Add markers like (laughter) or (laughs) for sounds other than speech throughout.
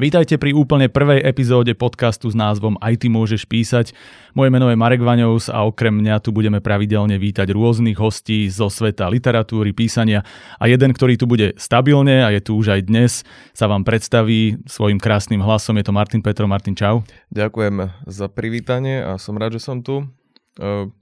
Vítajte pri úplne prvej epizóde podcastu s názvom Aj ty môžeš písať. Moje meno je Marek Vaňovs a okrem mňa tu budeme pravidelne vítať rôznych hostí zo sveta literatúry, písania a jeden, ktorý tu bude stabilne a je tu už aj dnes, sa vám predstaví svojim krásnym hlasom. Je to Martin Petro. Martin, čau. Ďakujem za privítanie a som rád, že som tu.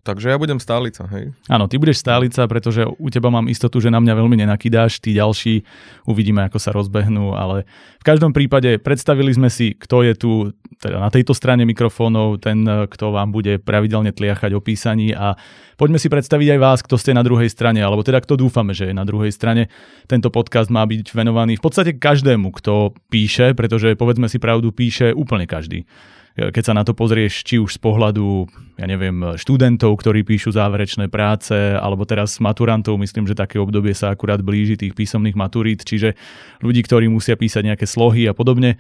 Takže ja budem stálica, hej? Áno, ty budeš stálica, pretože u teba mám istotu, že na mňa veľmi nenakydáš, tí ďalší uvidíme, ako sa rozbehnú, ale v každom prípade predstavili sme si, kto je tu teda na tejto strane mikrofónov, ten, kto vám bude pravidelne tliachať o písaní a poďme si predstaviť aj vás, kto ste na druhej strane, alebo teda kto dúfame, že je na druhej strane. Tento podcast má byť venovaný v podstate každému, kto píše, pretože povedzme si pravdu, píše úplne každý keď sa na to pozrieš, či už z pohľadu, ja neviem, študentov, ktorí píšu záverečné práce, alebo teraz maturantov, myslím, že také obdobie sa akurát blíži tých písomných maturít, čiže ľudí, ktorí musia písať nejaké slohy a podobne.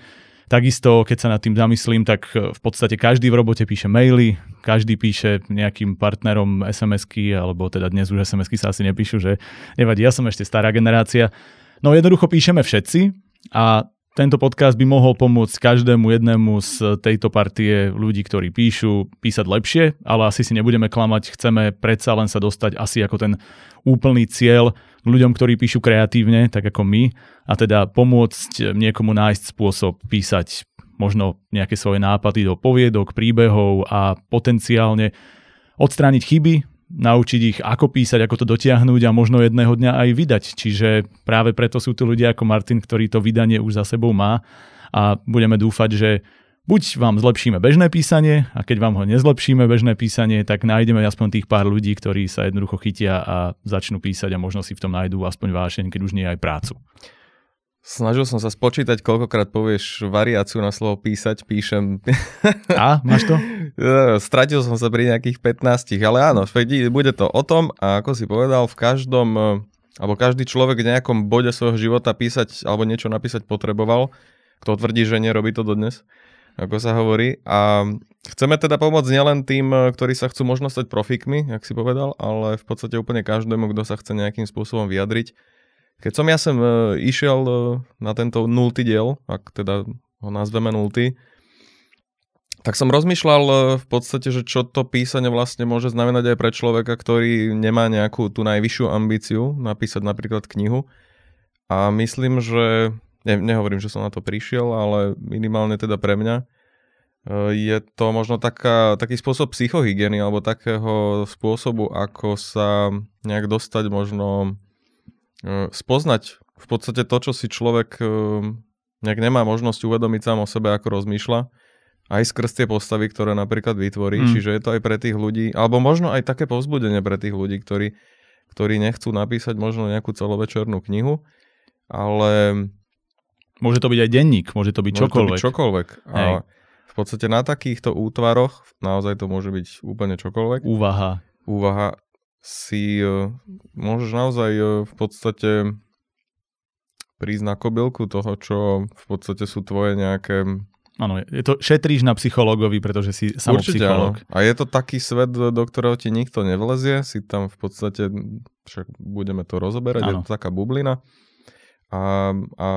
Takisto, keď sa nad tým zamyslím, tak v podstate každý v robote píše maily, každý píše nejakým partnerom SMS-ky, alebo teda dnes už SMS-ky sa asi nepíšu, že nevadí, ja som ešte stará generácia. No jednoducho píšeme všetci a tento podcast by mohol pomôcť každému jednému z tejto partie ľudí, ktorí píšu, písať lepšie, ale asi si nebudeme klamať, chceme predsa len sa dostať asi ako ten úplný cieľ ľuďom, ktorí píšu kreatívne, tak ako my, a teda pomôcť niekomu nájsť spôsob písať možno nejaké svoje nápady do poviedok, príbehov a potenciálne odstrániť chyby, naučiť ich, ako písať, ako to dotiahnuť a možno jedného dňa aj vydať. Čiže práve preto sú tu ľudia ako Martin, ktorý to vydanie už za sebou má a budeme dúfať, že buď vám zlepšíme bežné písanie a keď vám ho nezlepšíme bežné písanie, tak nájdeme aspoň tých pár ľudí, ktorí sa jednoducho chytia a začnú písať a možno si v tom nájdú aspoň vášeň, keď už nie aj prácu. Snažil som sa spočítať, koľkokrát povieš variáciu na slovo písať, píšem. A, máš to? (laughs) Stratil som sa pri nejakých 15, ale áno, bude to o tom a ako si povedal, v každom, eh, alebo každý človek v nejakom bode svojho života písať alebo niečo napísať potreboval. Kto tvrdí, že nerobí to dodnes, ako sa hovorí. A chceme teda pomôcť nielen tým, eh, ktorí sa chcú možno stať profíkmi, jak si povedal, ale v podstate úplne každému, kto sa chce nejakým spôsobom vyjadriť keď som ja sem uh, išiel uh, na tento nultý diel, ak teda ho nazveme nultý, tak som rozmýšľal uh, v podstate, že čo to písanie vlastne môže znamenať aj pre človeka, ktorý nemá nejakú tú najvyššiu ambíciu napísať napríklad knihu. A myslím, že, ne, nehovorím, že som na to prišiel, ale minimálne teda pre mňa, je to možno taká, taký spôsob psychohygieny alebo takého spôsobu, ako sa nejak dostať možno E, spoznať v podstate to, čo si človek e, nejak nemá možnosť uvedomiť sám o sebe, ako rozmýšľa, aj skrz tie postavy, ktoré napríklad vytvorí. Mm. Čiže je to aj pre tých ľudí, alebo možno aj také povzbudenie pre tých ľudí, ktorí, ktorí nechcú napísať možno nejakú celovečernú knihu, ale... Môže to byť aj denník, môže to byť môže čokoľvek. To byť čokoľvek. A v podstate na takýchto útvaroch naozaj to môže byť úplne čokoľvek. Úvaha. Úvaha si uh, môžeš naozaj uh, v podstate prísť na kobylku toho, čo v podstate sú tvoje nejaké... Áno, je to, šetríš na psychológovi, pretože si samopsychológ. A je to taký svet, do ktorého ti nikto nevlezie, si tam v podstate, však budeme to rozoberať, ano. je to taká bublina. A, a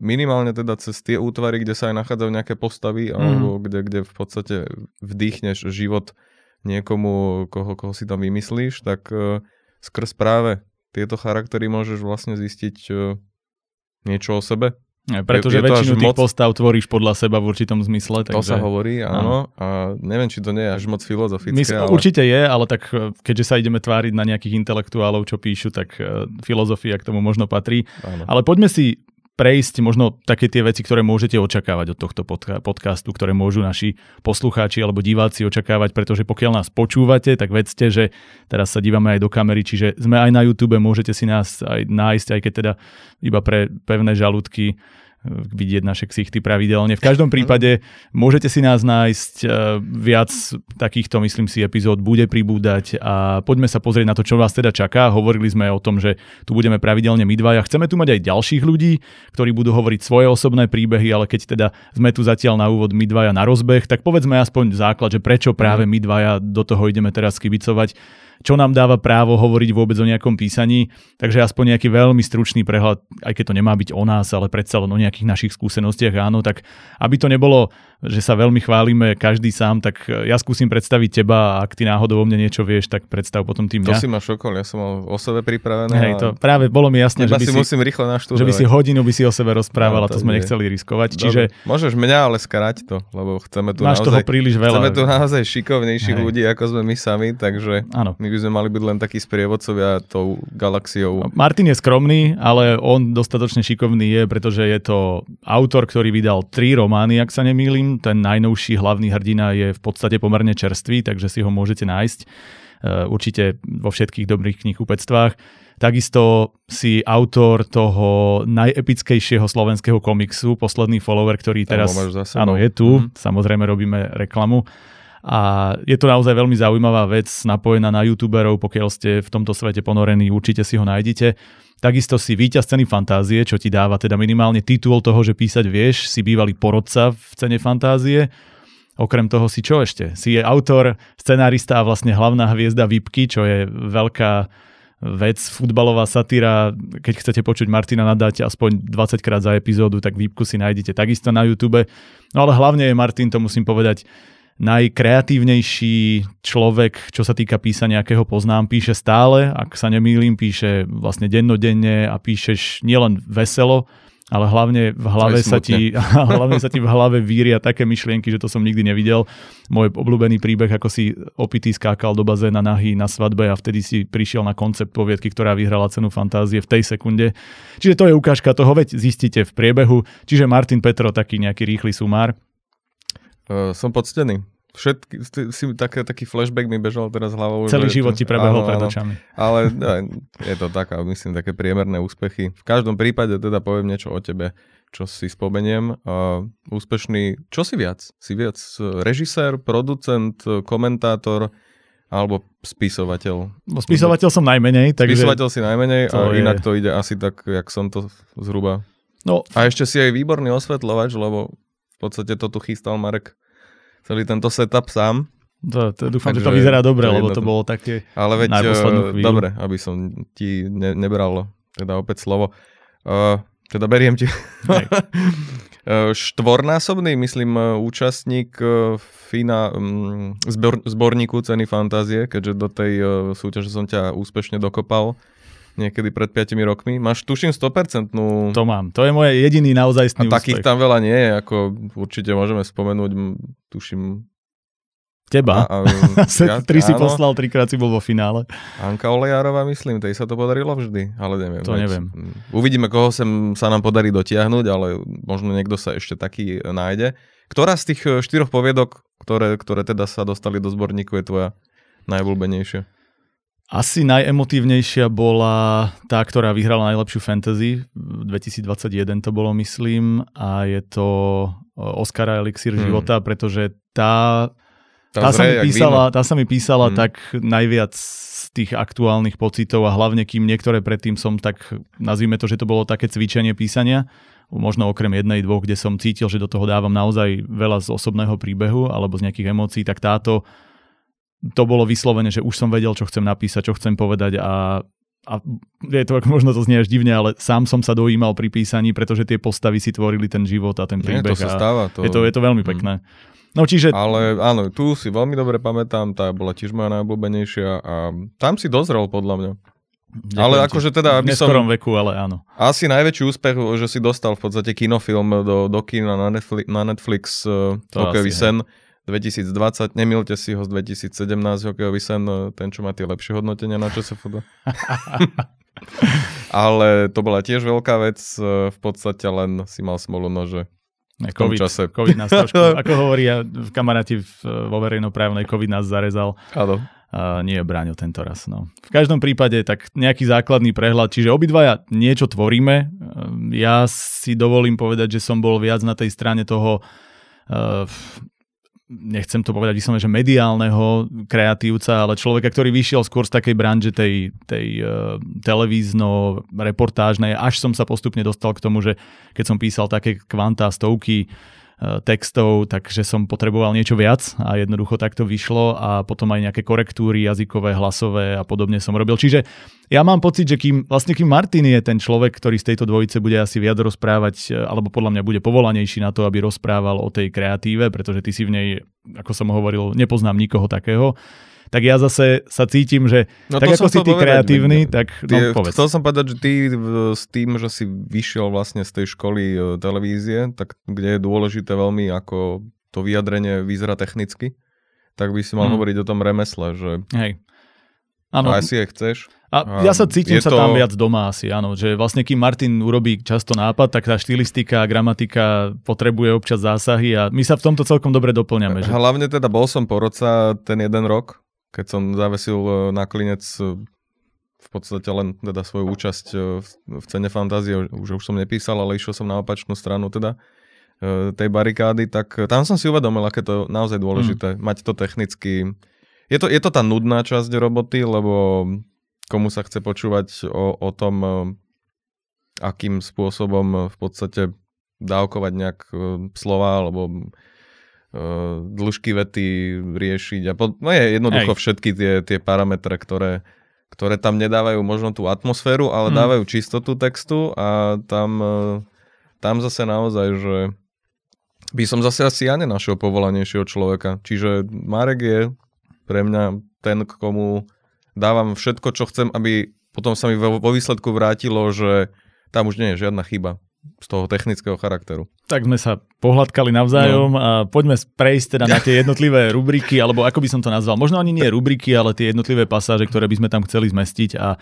minimálne teda cez tie útvary, kde sa aj nachádzajú nejaké postavy, mm. alebo kde, kde v podstate vdýchneš život niekomu, koho, koho si tam vymyslíš, tak uh, skrz práve tieto charaktery môžeš vlastne zistiť uh, niečo o sebe. Pretože je, je väčšinu tých moc... postav tvoríš podľa seba v určitom zmysle. Takže... To sa hovorí, áno. A neviem, či to nie je až moc filozofické. Mysl, ale... Určite je, ale tak e, keďže sa ideme tváriť na nejakých intelektuálov, čo píšu, tak filozofia k tomu možno patrí. Áno. Ale poďme si prejsť možno také tie veci, ktoré môžete očakávať od tohto podcastu, ktoré môžu naši poslucháči alebo diváci očakávať, pretože pokiaľ nás počúvate, tak vedzte, že teraz sa dívame aj do kamery, čiže sme aj na YouTube, môžete si nás aj nájsť, aj keď teda iba pre pevné žalúdky vidieť naše ksichty pravidelne. V každom prípade môžete si nás nájsť e, viac takýchto, myslím si, epizód bude pribúdať a poďme sa pozrieť na to, čo vás teda čaká. Hovorili sme o tom, že tu budeme pravidelne my dvaja. Chceme tu mať aj ďalších ľudí, ktorí budú hovoriť svoje osobné príbehy, ale keď teda sme tu zatiaľ na úvod my dvaja na rozbeh, tak povedzme aspoň základ, že prečo práve my dvaja do toho ideme teraz skibicovať čo nám dáva právo hovoriť vôbec o nejakom písaní. Takže aspoň nejaký veľmi stručný prehľad, aj keď to nemá byť o nás, ale predsa len o nejakých našich skúsenostiach, áno, tak aby to nebolo, že sa veľmi chválime každý sám, tak ja skúsim predstaviť teba a ak ty náhodou o mne niečo vieš, tak predstav potom tým To mňa. si ma šokol, ja som mal o sebe pripravené. Hej, to práve bolo mi jasné, že by, si, musím rýchlo že naštudovať. by si hodinu by si o sebe rozprával No, a to to sme nie. nechceli riskovať. Dobre, Čiže Môžeš mňa ale skráť to, lebo chceme tu máš toho naozaj... príliš veľa. Chceme tu naozaj šikovnejších Hej. ľudí, ako sme my sami, takže Áno. My by sme mali byť len takí sprievodcovia tou galaxiou. Martin je skromný, ale on dostatočne šikovný je, pretože je to autor, ktorý vydal tri romány, ak sa nemýlim. Ten najnovší hlavný hrdina je v podstate pomerne čerstvý, takže si ho môžete nájsť e, určite vo všetkých dobrých knihkupectvách. Takisto si autor toho najepickejšieho slovenského komiksu, posledný follower, ktorý teraz Áno, je tu, Mhm. samozrejme robíme reklamu. A je to naozaj veľmi zaujímavá vec, napojená na youtuberov, pokiaľ ste v tomto svete ponorení, určite si ho nájdete. Takisto si víťaz ceny fantázie, čo ti dáva teda minimálne titul toho, že písať vieš, si bývalý porodca v cene fantázie. Okrem toho si čo ešte? Si je autor, scenárista a vlastne hlavná hviezda Vipky, čo je veľká vec, futbalová satíra. Keď chcete počuť Martina nadať aspoň 20 krát za epizódu, tak Vipku si nájdete takisto na YouTube. No ale hlavne je Martin, to musím povedať, najkreatívnejší človek, čo sa týka písania, akého poznám. Píše stále, ak sa nemýlim, píše vlastne dennodenne a píšeš nielen veselo, ale hlavne v hlave sa ti, (laughs) hlavne sa ti v hlave víria také myšlienky, že to som nikdy nevidel. Môj obľúbený príbeh, ako si opitý skákal do bazéna nahý na svadbe a vtedy si prišiel na koncept poviedky, ktorá vyhrala cenu fantázie v tej sekunde. Čiže to je ukážka toho, veď zistíte v priebehu. Čiže Martin Petro, taký nejaký rýchly sumár. Uh, som poctený. Všetky, si- také, taký flashback mi bežal teraz hlavou. Celý že- život ti prebehol áno, pred očami. Ale aj, je to tak, ale myslím, také priemerné úspechy. V každom prípade teda poviem niečo o tebe, čo si spomeniem. Uh, úspešný, čo si viac? Si viac režisér, producent, komentátor alebo spisovateľ? Bo spisovateľ som najmenej, takže... Spisovateľ si najmenej a je- inak to ide asi tak, jak som to zhruba. No, A ešte si aj výborný osvetľovač, lebo v podstate to tu chystal Marek celý tento setup sám. to, to, dúfam, že to Takže vyzerá dobre, to lebo to bolo také... Ale veď, Na poslednú chvíľu. dobre, aby som ti ne, nebral teda opäť slovo. Uh, teda beriem ti. Eh, (laughs) Štvornásobný, myslím, účastník fina, um, zbor, zborníku ceny fantázie, keďže do tej súťaže som ťa úspešne dokopal niekedy pred 5 rokmi. Máš, tuším, 100% To mám. To je moje jediný a naozajstný takých úspech. tam veľa nie je, ako určite môžeme spomenúť, tuším... Teba? A, a, (laughs) ja- Tri si áno. poslal, trikrát si bol vo finále. Anka Olejárová, myslím, tej sa to podarilo vždy, ale neviem. To veď, neviem. mm, Uvidíme, koho sem sa nám podarí dotiahnuť, ale možno niekto sa ešte taký nájde. Ktorá z tých e, štyroch poviedok, ktoré, ktoré teda sa dostali do zborníku, je tvoja najobľúbenejšia? Asi najemotívnejšia bola tá, ktorá vyhrala najlepšiu fantasy. V 2021 to bolo, myslím. A je to Oscara Elixir Hmm. života, pretože tá, tá, sa, mi zreje jak písala, tá sa mi písala Hmm. tak najviac z tých aktuálnych pocitov a hlavne kým niektoré predtým som tak, nazvime to, že to bolo také cvičenie písania, možno okrem jednej, dvoch, kde som cítil, že do toho dávam naozaj veľa z osobného príbehu alebo z nejakých emócií, tak táto to bolo vyslovene, že už som vedel, čo chcem napísať, čo chcem povedať a, a je to, možno to znie až divne, ale sám som sa dojímal pri písaní, pretože tie postavy si tvorili ten život a ten Nie, príbeh. to sa stáva. To... je, to, je to veľmi Mm. pekné. No čiže Ale áno, tu si veľmi dobre pamätám, tá bola tiež moja najobľúbenejšia a tam si dozrel podľa mňa. Ale Ďakujem ti. akože teda, aby som... veku, ale áno. Asi najväčší úspech, že si dostal v podstate kinofilm do, do kina na Netflix, na Netflix uh, To Hokejový asi, sen 2020. Nemilte si ho z 2017 Hokejový sen, eh, ten, čo má tie lepšie hodnotenia na ČSFD. (laughs) Ale to bola tiež veľká vec, eh, v podstate len si mal smolu, no, že Ne, tom COVID, čase. COVID nás trošku, (laughs) ako hovoria v kamaráti v, vo verejnoprávnej, COVID nás zarezal. áno. A nie Braňo tento raz. No. V každom prípade tak nejaký základný prehľad, čiže obidvaja niečo tvoríme. Ehm, Ja si dovolím povedať, že som bol viac na tej strane toho uh, nechcem to povedať vyslovene, že mediálneho kreatívca, ale človeka, ktorý vyšiel skôr z takej branže tej, tej uh, televízno-reportážnej, až som sa postupne dostal k tomu, že keď som písal také kvantá, stovky textov, takže som potreboval niečo viac a jednoducho takto vyšlo a potom aj nejaké korektúry jazykové, hlasové a podobne som robil. Čiže ja mám pocit, že kým, vlastne kým Martin je ten človek, ktorý z tejto dvojice bude asi viac rozprávať, alebo podľa mňa bude povolanejší na to, aby rozprával o tej kreatíve, pretože ty si v nej, ako som hovoril, nepoznám nikoho takého, tak ja zase sa cítim, že no tak ako si ty povedať, kreatívny, tak no, ty, povedz. Chcel som povedať, že ty s tým, že si vyšiel vlastne z tej školy e, televízie, tak kde je dôležité veľmi ako to vyjadrenie vyzerá technicky, tak by si mal hmm. hovoriť o tom remesle, že Hej. Ano. A si je chceš. A, ja sa cítim sa to... tam viac doma asi, áno. Že vlastne kým Martin urobí často nápad, tak tá štilistika a gramatika potrebuje občas zásahy a my sa v tomto celkom dobre doplňame. Že? Hlavne teda bol som porodca ten jeden rok, keď som zavesil e, na klinec e, v podstate len teda svoju účasť e, v cene fantázie, už, už som nepísal, ale išiel som na opačnú stranu teda tej barikády, tak tam som si uvedomil, aké to je naozaj dôležité, mm. mať to technicky. Je to, je to tá nudná časť roboty, lebo komu sa chce počúvať o, o tom, akým spôsobom v podstate dávkovať nejak slova, alebo dĺžky vety riešiť a po, no je jednoducho Hej. všetky tie, tie parametre, ktoré, ktoré tam nedávajú možno tú atmosféru, ale hmm. dávajú čistotu textu a tam, uh, tam zase naozaj, že by som zase asi ja nenašiel povolanejšieho človeka. Čiže Marek je pre mňa ten, komu dávam všetko, čo chcem, aby potom sa mi vo, vo výsledku vrátilo, že tam už nie je žiadna chyba z toho technického charakteru. Tak sme sa pohľadkali navzájom no. a poďme prejsť teda na tie jednotlivé rubriky, alebo ako by som to nazval, možno ani nie rubriky, ale tie jednotlivé pasáže, ktoré by sme tam chceli zmestiť a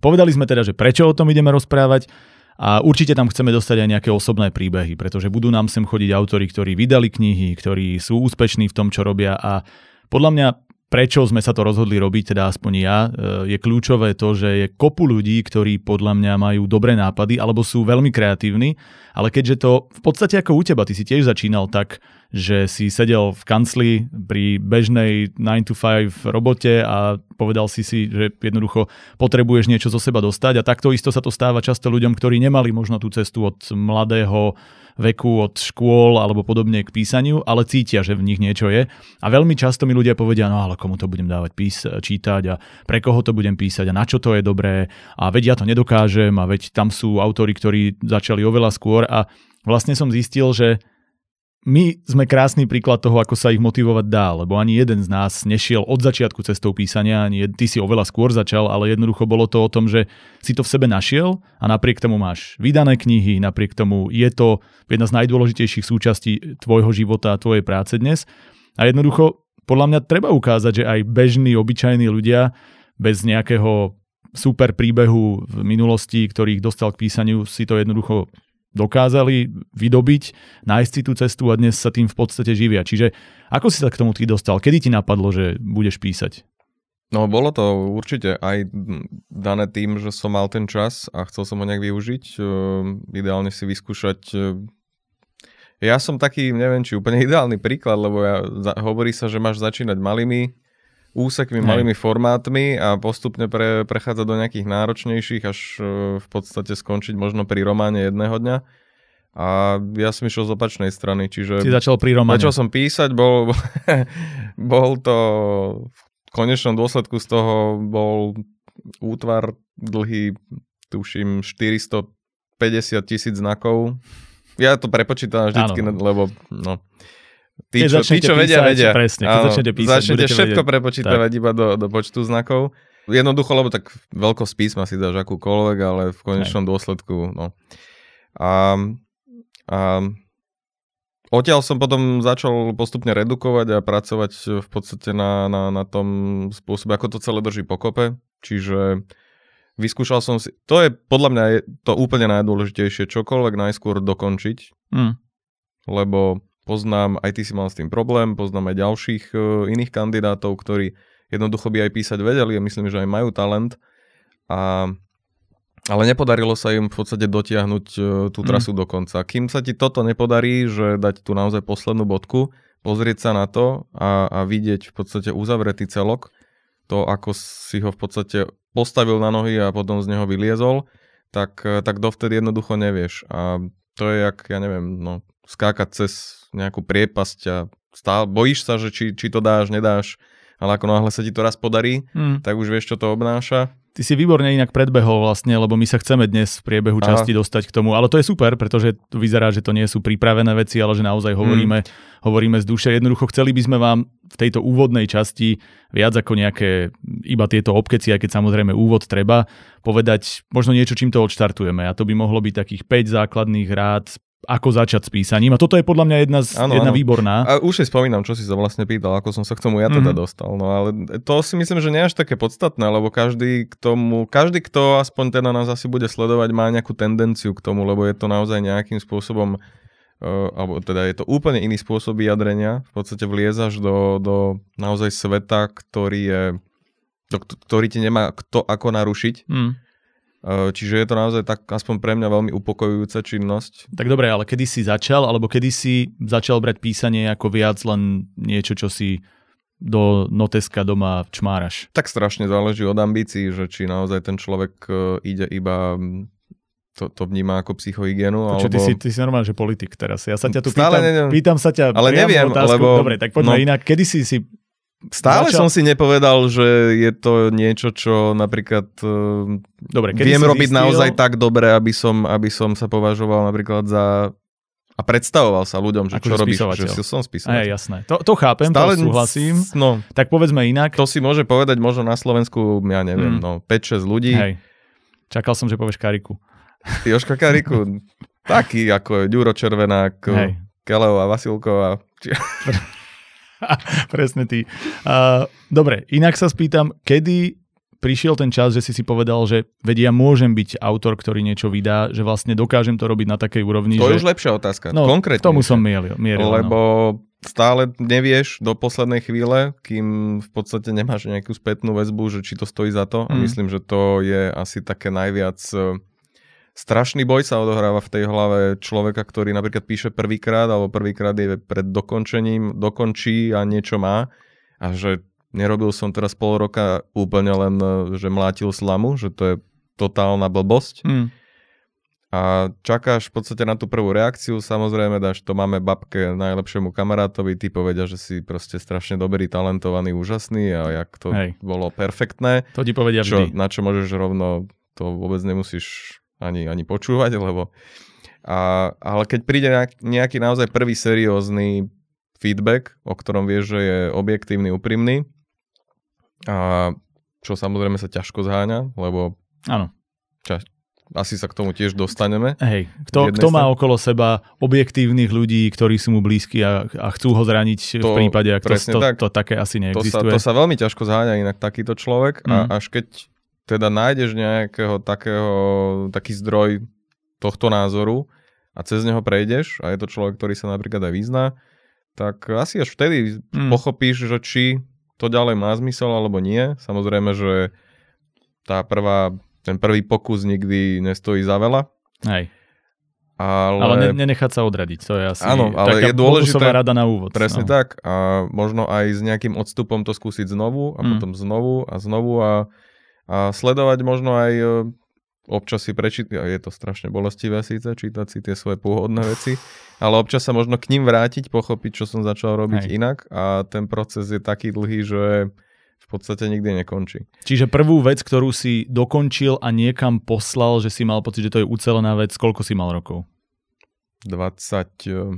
povedali sme teda, že prečo o tom ideme rozprávať a určite tam chceme dostať aj nejaké osobné príbehy, pretože budú nám sem chodiť autory, ktorí vydali knihy, ktorí sú úspešní v tom, čo robia a podľa mňa prečo sme sa to rozhodli robiť, teda aspoň ja, e, je kľúčové to, že je kopu ľudí, ktorí podľa mňa majú dobré nápady alebo sú veľmi kreatívni, ale keďže to v podstate ako u teba, ty si tiež začínal tak, že si sedel v kancli pri bežnej 9 to 5 robote a povedal si si, že jednoducho potrebuješ niečo zo seba dostať. A takto isto sa to stáva často ľuďom, ktorí nemali možno tú cestu od mladého veku od škôl alebo podobne k písaniu, ale cítia, že v nich niečo je. A veľmi často mi ľudia povedia, no ale komu to budem dávať pís, čítať a pre koho to budem písať a na čo to je dobré? A veď ja to nedokážem a veď tam sú autory, ktorí začali oveľa skôr. A vlastne som zistil, že my sme krásny príklad toho, ako sa ich motivovať dá, lebo ani jeden z nás nešiel od začiatku cestou písania, ani ty si oveľa skôr začal, ale jednoducho bolo to o tom, že si to v sebe našiel a napriek tomu máš vydané knihy, napriek tomu je to jedna z najdôležitejších súčastí tvojho života a tvojej práce dnes. A jednoducho, podľa mňa treba ukázať, že aj bežní, obyčajní ľudia bez nejakého super príbehu v minulosti, ktorých dostal k písaniu, si to jednoducho dokázali vydobiť, nájsť si tú cestu a dnes sa tým v podstate živia. Čiže ako si sa k tomu ty dostal? Kedy ti napadlo, že budeš písať? No bolo to určite aj dané tým, že som mal ten čas a chcel som ho nejak využiť. Ehm, ideálne si vyskúšať ehm, ja som taký, neviem, či úplne (laughs) ideálny príklad, lebo ja, hovorí sa, že máš začínať malými úsekmi, Hej. malými formátmi a postupne pre, prechádzať do nejakých náročnejších, až e, v podstate skončiť možno pri románe jedného dňa. A ja som išiel z opačnej strany, čiže... Si začal pri románe. Začal som písať, bol, (laughs) bol to... V konečnom dôsledku z toho bol útvar dlhý, tuším, 450 tisíc znakov. Ja to prepočítam vždycky, ano. lebo no, Tí, čo, tí, čo vedia, písať, vedia. Presne, keď áno, začnete písať, začnete všetko vedieť. prepočítavať tak. iba do, do počtu znakov. Jednoducho, lebo tak veľkosť písma si dáš akúkoľvek, ale v konečnom Aj. dôsledku, no. A, a odtiaľ som potom začal postupne redukovať a pracovať v podstate na, na, na tom spôsobe, ako to celé drží pokope. Čiže vyskúšal som si, to je podľa mňa je to úplne najdôležitejšie, čokoľvek najskôr dokončiť. Mm. Lebo Poznám, aj ty si mal s tým problém, poznám aj ďalších uh, iných kandidátov, ktorí jednoducho by aj písať vedeli a myslím, že aj majú talent. A, ale nepodarilo sa im v podstate dotiahnuť uh, tú mm. trasu mm. do konca. Kým sa ti toto nepodarí, že dať tu naozaj poslednú bodku, pozrieť sa na to a, a vidieť v podstate uzavretý celok, to ako si ho v podstate postavil na nohy a potom z neho vyliezol, tak, tak dovtedy jednoducho nevieš. A to je jak, ja neviem, no, skákať cez nejakú priepasť a stále bojíš sa, že či, či to dáš, nedáš, ale ako náhle sa ti to raz podarí, Mm. tak už vieš, čo to obnáša. Ty si výborne inak predbehol vlastne, lebo my sa chceme dnes v priebehu Aha. časti dostať k tomu, ale to je super, pretože to vyzerá, že to nie sú pripravené veci, ale že naozaj hovoríme, hovoríme z duše. Jednoducho chceli by sme vám v tejto úvodnej časti viac ako nejaké iba tieto obkeci, aj keď samozrejme úvod treba, povedať možno niečo, čím to odštartujeme. A to by mohlo byť takých 5 základných rád, ako začať s písaním. A toto je podľa mňa jedna, z, Áno, jedna áno. výborná. A už si spomínam, čo si sa vlastne pýtal, ako som sa k tomu ja teda Mhm. dostal. No ale to si myslím, že nie až také podstatné, lebo každý k tomu, každý, kto aspoň teda nás asi bude sledovať, má nejakú tendenciu k tomu, lebo je to naozaj nejakým spôsobom Uh, alebo teda je to úplne iný spôsob vyjadrenia. V podstate vliezaš do, do naozaj sveta, ktorý je do, ktorý ti nemá kto ako narušiť. Mm. Uh, čiže je to naozaj tak aspoň pre mňa veľmi upokojujúca činnosť. Tak dobre, ale kedy si začal, alebo kedy si začal brať písanie ako viac len niečo, čo si do noteska doma čmáraš? Tak strašne záleží od ambícií, že či naozaj ten človek uh, ide iba mm, to, to vníma ako psychohygienu. Čo alebo... ty si, ty si normálne, že politik teraz. Ja sa ťa tu Stále pýtam, neviem. pýtam sa ťa Ale neviem, otázku. lebo- Dobre, tak poďme no. inak. Kedy si si... Stále začal- som si nepovedal, že je to niečo, čo napríklad uh, Dobre, kedy viem robiť zistil, naozaj tak dobre, aby som, aby som sa považoval napríklad za a predstavoval sa ľuďom, že Akože čo robíš, že som Aj, spisovateľ. jasné. To, to chápem, Stále to súhlasím. No, Tak povedzme inak. to si môže povedať možno na Slovensku, ja neviem, Mm. no 5-6 ľudí. Hej. Čakal som, že povieš Kariku. Joška Kariku, (laughs) taký ako Ďuro Červenák, Hej. Vasilková. Či... (laughs) (laughs) Presne ty. Uh, dobre, inak sa spýtam, kedy prišiel ten čas, že si si povedal, že vedia, môžem byť autor, ktorý niečo vydá, že vlastne dokážem to robiť na takej úrovni, To je že... už lepšia otázka. no, Konkrétne. tomu som mieril. mieril. Lebo stále nevieš do poslednej chvíle, kým v podstate nemáš nejakú spätnú väzbu, že či to stojí za to. A Mm. myslím, že to je asi také najviac... Strašný boj sa odohráva v tej hlave človeka, ktorý napríklad píše prvýkrát, alebo prvýkrát je pred dokončením, dokončí a niečo má. A že nerobil som teraz pol roka úplne len, že mlátil slamu, že to je totálna blbosť Mm. a čakáš v podstate na tú prvú reakciu, samozrejme dáš to máme babke najlepšiemu kamarátovi, ty povedia, že si proste strašne dobrý, talentovaný, úžasný a jak to Hej. bolo perfektné, To ti povedia čo, vždy. na čo môžeš rovno, to vôbec nemusíš ani, ani počúvať, (laughs) lebo a, ale keď príde nejak, nejaký naozaj prvý seriózny feedback, o ktorom vieš, že je objektívny, úprimný a čo samozrejme sa ťažko zháňa, lebo Áno. asi sa k tomu tiež dostaneme. Hej, kto, kto má okolo seba objektívnych ľudí, ktorí sú mu blízki a, a chcú ho zraniť To- v prípade, ak to, to, tak. to také asi To sa, neexistuje. to sa veľmi ťažko zháňa inak takýto človek Mm. a až keď teda nájdeš nejakého takého, taký zdroj tohto názoru a cez neho prejdeš a je to človek, ktorý sa napríklad aj vyzná, tak asi až vtedy Mm. pochopíš, že či to ďalej má zmysel alebo nie. Samozrejme, že tá prvá, ten prvý pokus nikdy nestojí za veľa, Hej. ale, Ale ne, nenechať sa odradiť, to je asi Áno, ale taká je dôležité- rada na úvod. Presne no. tak a možno aj s nejakým odstupom to skúsiť znovu a Mm. potom znovu a znovu a, a sledovať možno aj e, občas si prečítať, je to strašne bolestivé síce, čítať si tie svoje pôvodné veci, (laughs) ale občas sa možno k ním vrátiť, pochopiť, čo som začal robiť Hej. inak a ten proces je taký dlhý, že v podstate nikdy nekončí. Čiže prvú vec, ktorú si dokončil a niekam poslal, že si mal pocit, že to je ucelená vec, koľko si mal rokov? 25.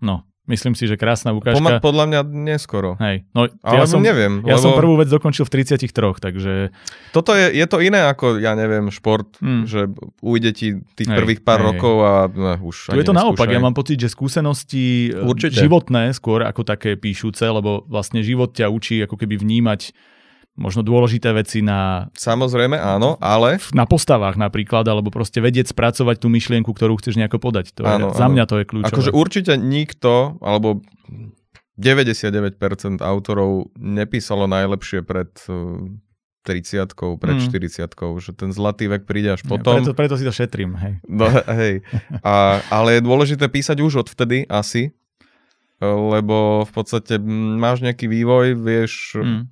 No, myslím si, že krásna Poma- ukážka. podľa mňa neskoro. Hej, no, Ale ja som, neviem, ja lebo som prvú vec dokončil v 33, takže toto je, je to iné ako, ja neviem, šport, Mm. že ujde ti tých Hej, prvých pár hej, rokov a ne, už tu je to naopak. Ja mám pocit, že skúsenosti e, Určite. životné skôr ako také píšuce, lebo vlastne život ťa učí ako keby vnímať možno dôležité veci na, Samozrejme, áno, ale na postavách napríklad, alebo proste vedieť spracovať tú myšlienku, ktorú chceš nejako podať. To je, Áno, za áno. mňa to je kľúčové. akože určite nikto, alebo 99% autorov nepísalo najlepšie pred eh, 30 pred Mm. 40 že ten zlatý vek príde až Ja, potom. Preto, preto si to šetrím. Hej. No, hej. A, ale je dôležité písať už odvtedy asi, lebo v podstate mm, máš nejaký vývoj, vieš, Mm.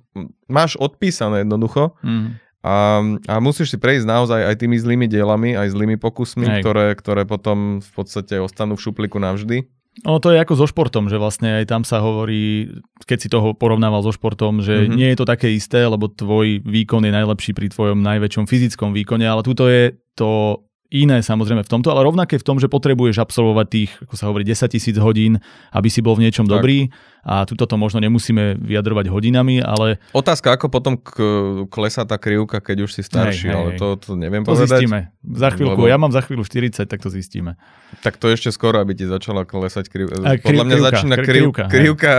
máš odpísané jednoducho Mm. A, a musíš si prejsť naozaj aj tými zlými dielami, aj zlými pokusmi, ktoré, ktoré potom v podstate ostanú v šupliku navždy. Ono to je ako so športom, že vlastne aj tam sa hovorí, keď si toho porovnával so športom, že mm-hmm. nie je to také isté, lebo tvoj výkon je najlepší pri tvojom najväčšom fyzickom výkone, ale tuto je to iné samozrejme v tomto, ale rovnaké v tom, že potrebuješ absolvovať tých, ako sa hovorí, 10 tisíc hodín, aby si bol v niečom tak. dobrý a tuto to možno nemusíme vyjadrovať hodinami, ale... Otázka, ako potom k- klesá tá krivka, keď už si starší, hej, hej, ale to, to neviem to povedať. zistíme. Za chvíľku, lebo... ja mám za chvíľu 40, tak to zistíme. Tak to ešte skoro, aby ti začala klesať krivka. Kriv, podľa mňa krivka, začína kriv, krivka, krivka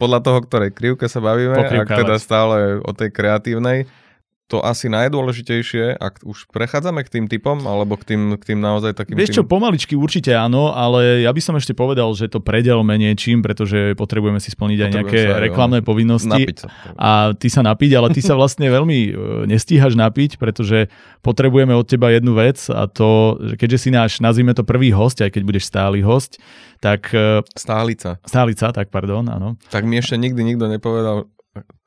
podľa toho, ktorej krivke sa bavíme, ak teda stále o tej kreatívnej to asi najdôležitejšie, ak už prechádzame k tým typom, alebo k tým, k tým naozaj takým... Vieš čo, tým... pomaličky určite áno, ale ja by som ešte povedal, že to predelme niečím, pretože potrebujeme si splniť aj nejaké sa, reklamné jo. povinnosti. Sa. A ty sa napiť, ale ty sa vlastne veľmi e, nestíhaš napiť, pretože potrebujeme od teba jednu vec a to, že keďže si náš, nazvime to prvý host, aj keď budeš stály host, tak... E, Stálica. Stálica, tak pardon, áno. Tak mi ešte nikdy nikto nepovedal,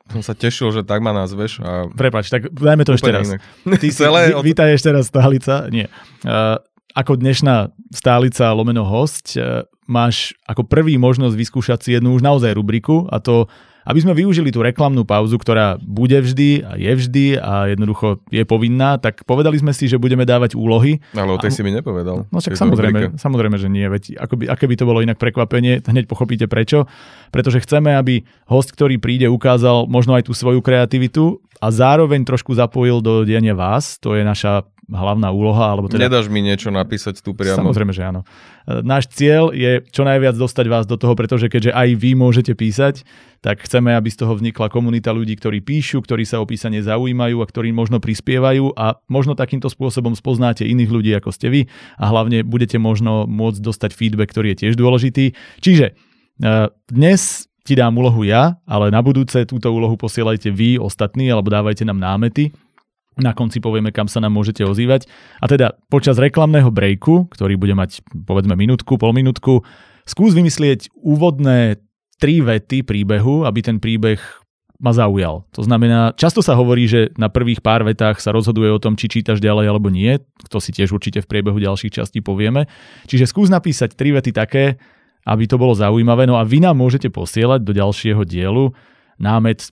som sa tešil, že tak ma nazveš. A... Prepač, tak dajme to ešte raz. Ty (laughs) si, Celé od... vítaj ešte raz stálica. Nie. Uh, ako dnešná stálica lomeno host, uh, máš ako prvý možnosť vyskúšať si jednu už naozaj rubriku a to aby sme využili tú reklamnú pauzu, ktorá bude vždy a je vždy a jednoducho je povinná, tak povedali sme si, že budeme dávať úlohy. Ale o tej a... si mi nepovedal. No však samozrejme, samozrejme, že nie. Veď ako by, aké by to bolo inak prekvapenie, hneď pochopíte prečo. Pretože chceme, aby host, ktorý príde, ukázal možno aj tú svoju kreativitu a zároveň trošku zapojil do diania vás. To je naša hlavná úloha. Alebo teda... Nedáš mi niečo napísať tu priamo? Samozrejme, že áno. E, náš cieľ je čo najviac dostať vás do toho, pretože keďže aj vy môžete písať, tak chceme, aby z toho vznikla komunita ľudí, ktorí píšu, ktorí sa o písanie zaujímajú a ktorí možno prispievajú a možno takýmto spôsobom spoznáte iných ľudí, ako ste vy a hlavne budete možno môcť dostať feedback, ktorý je tiež dôležitý. Čiže e, dnes ti dám úlohu ja, ale na budúce túto úlohu posielajte vy, ostatní, alebo dávajte nám námety na konci povieme, kam sa nám môžete ozývať. A teda počas reklamného breaku, ktorý bude mať povedzme minútku, pol minútku, skús vymyslieť úvodné tri vety príbehu, aby ten príbeh ma zaujal. To znamená, často sa hovorí, že na prvých pár vetách sa rozhoduje o tom, či čítaš ďalej alebo nie. To si tiež určite v priebehu ďalších častí povieme. Čiže skús napísať tri vety také, aby to bolo zaujímavé. No a vy nám môžete posielať do ďalšieho dielu námet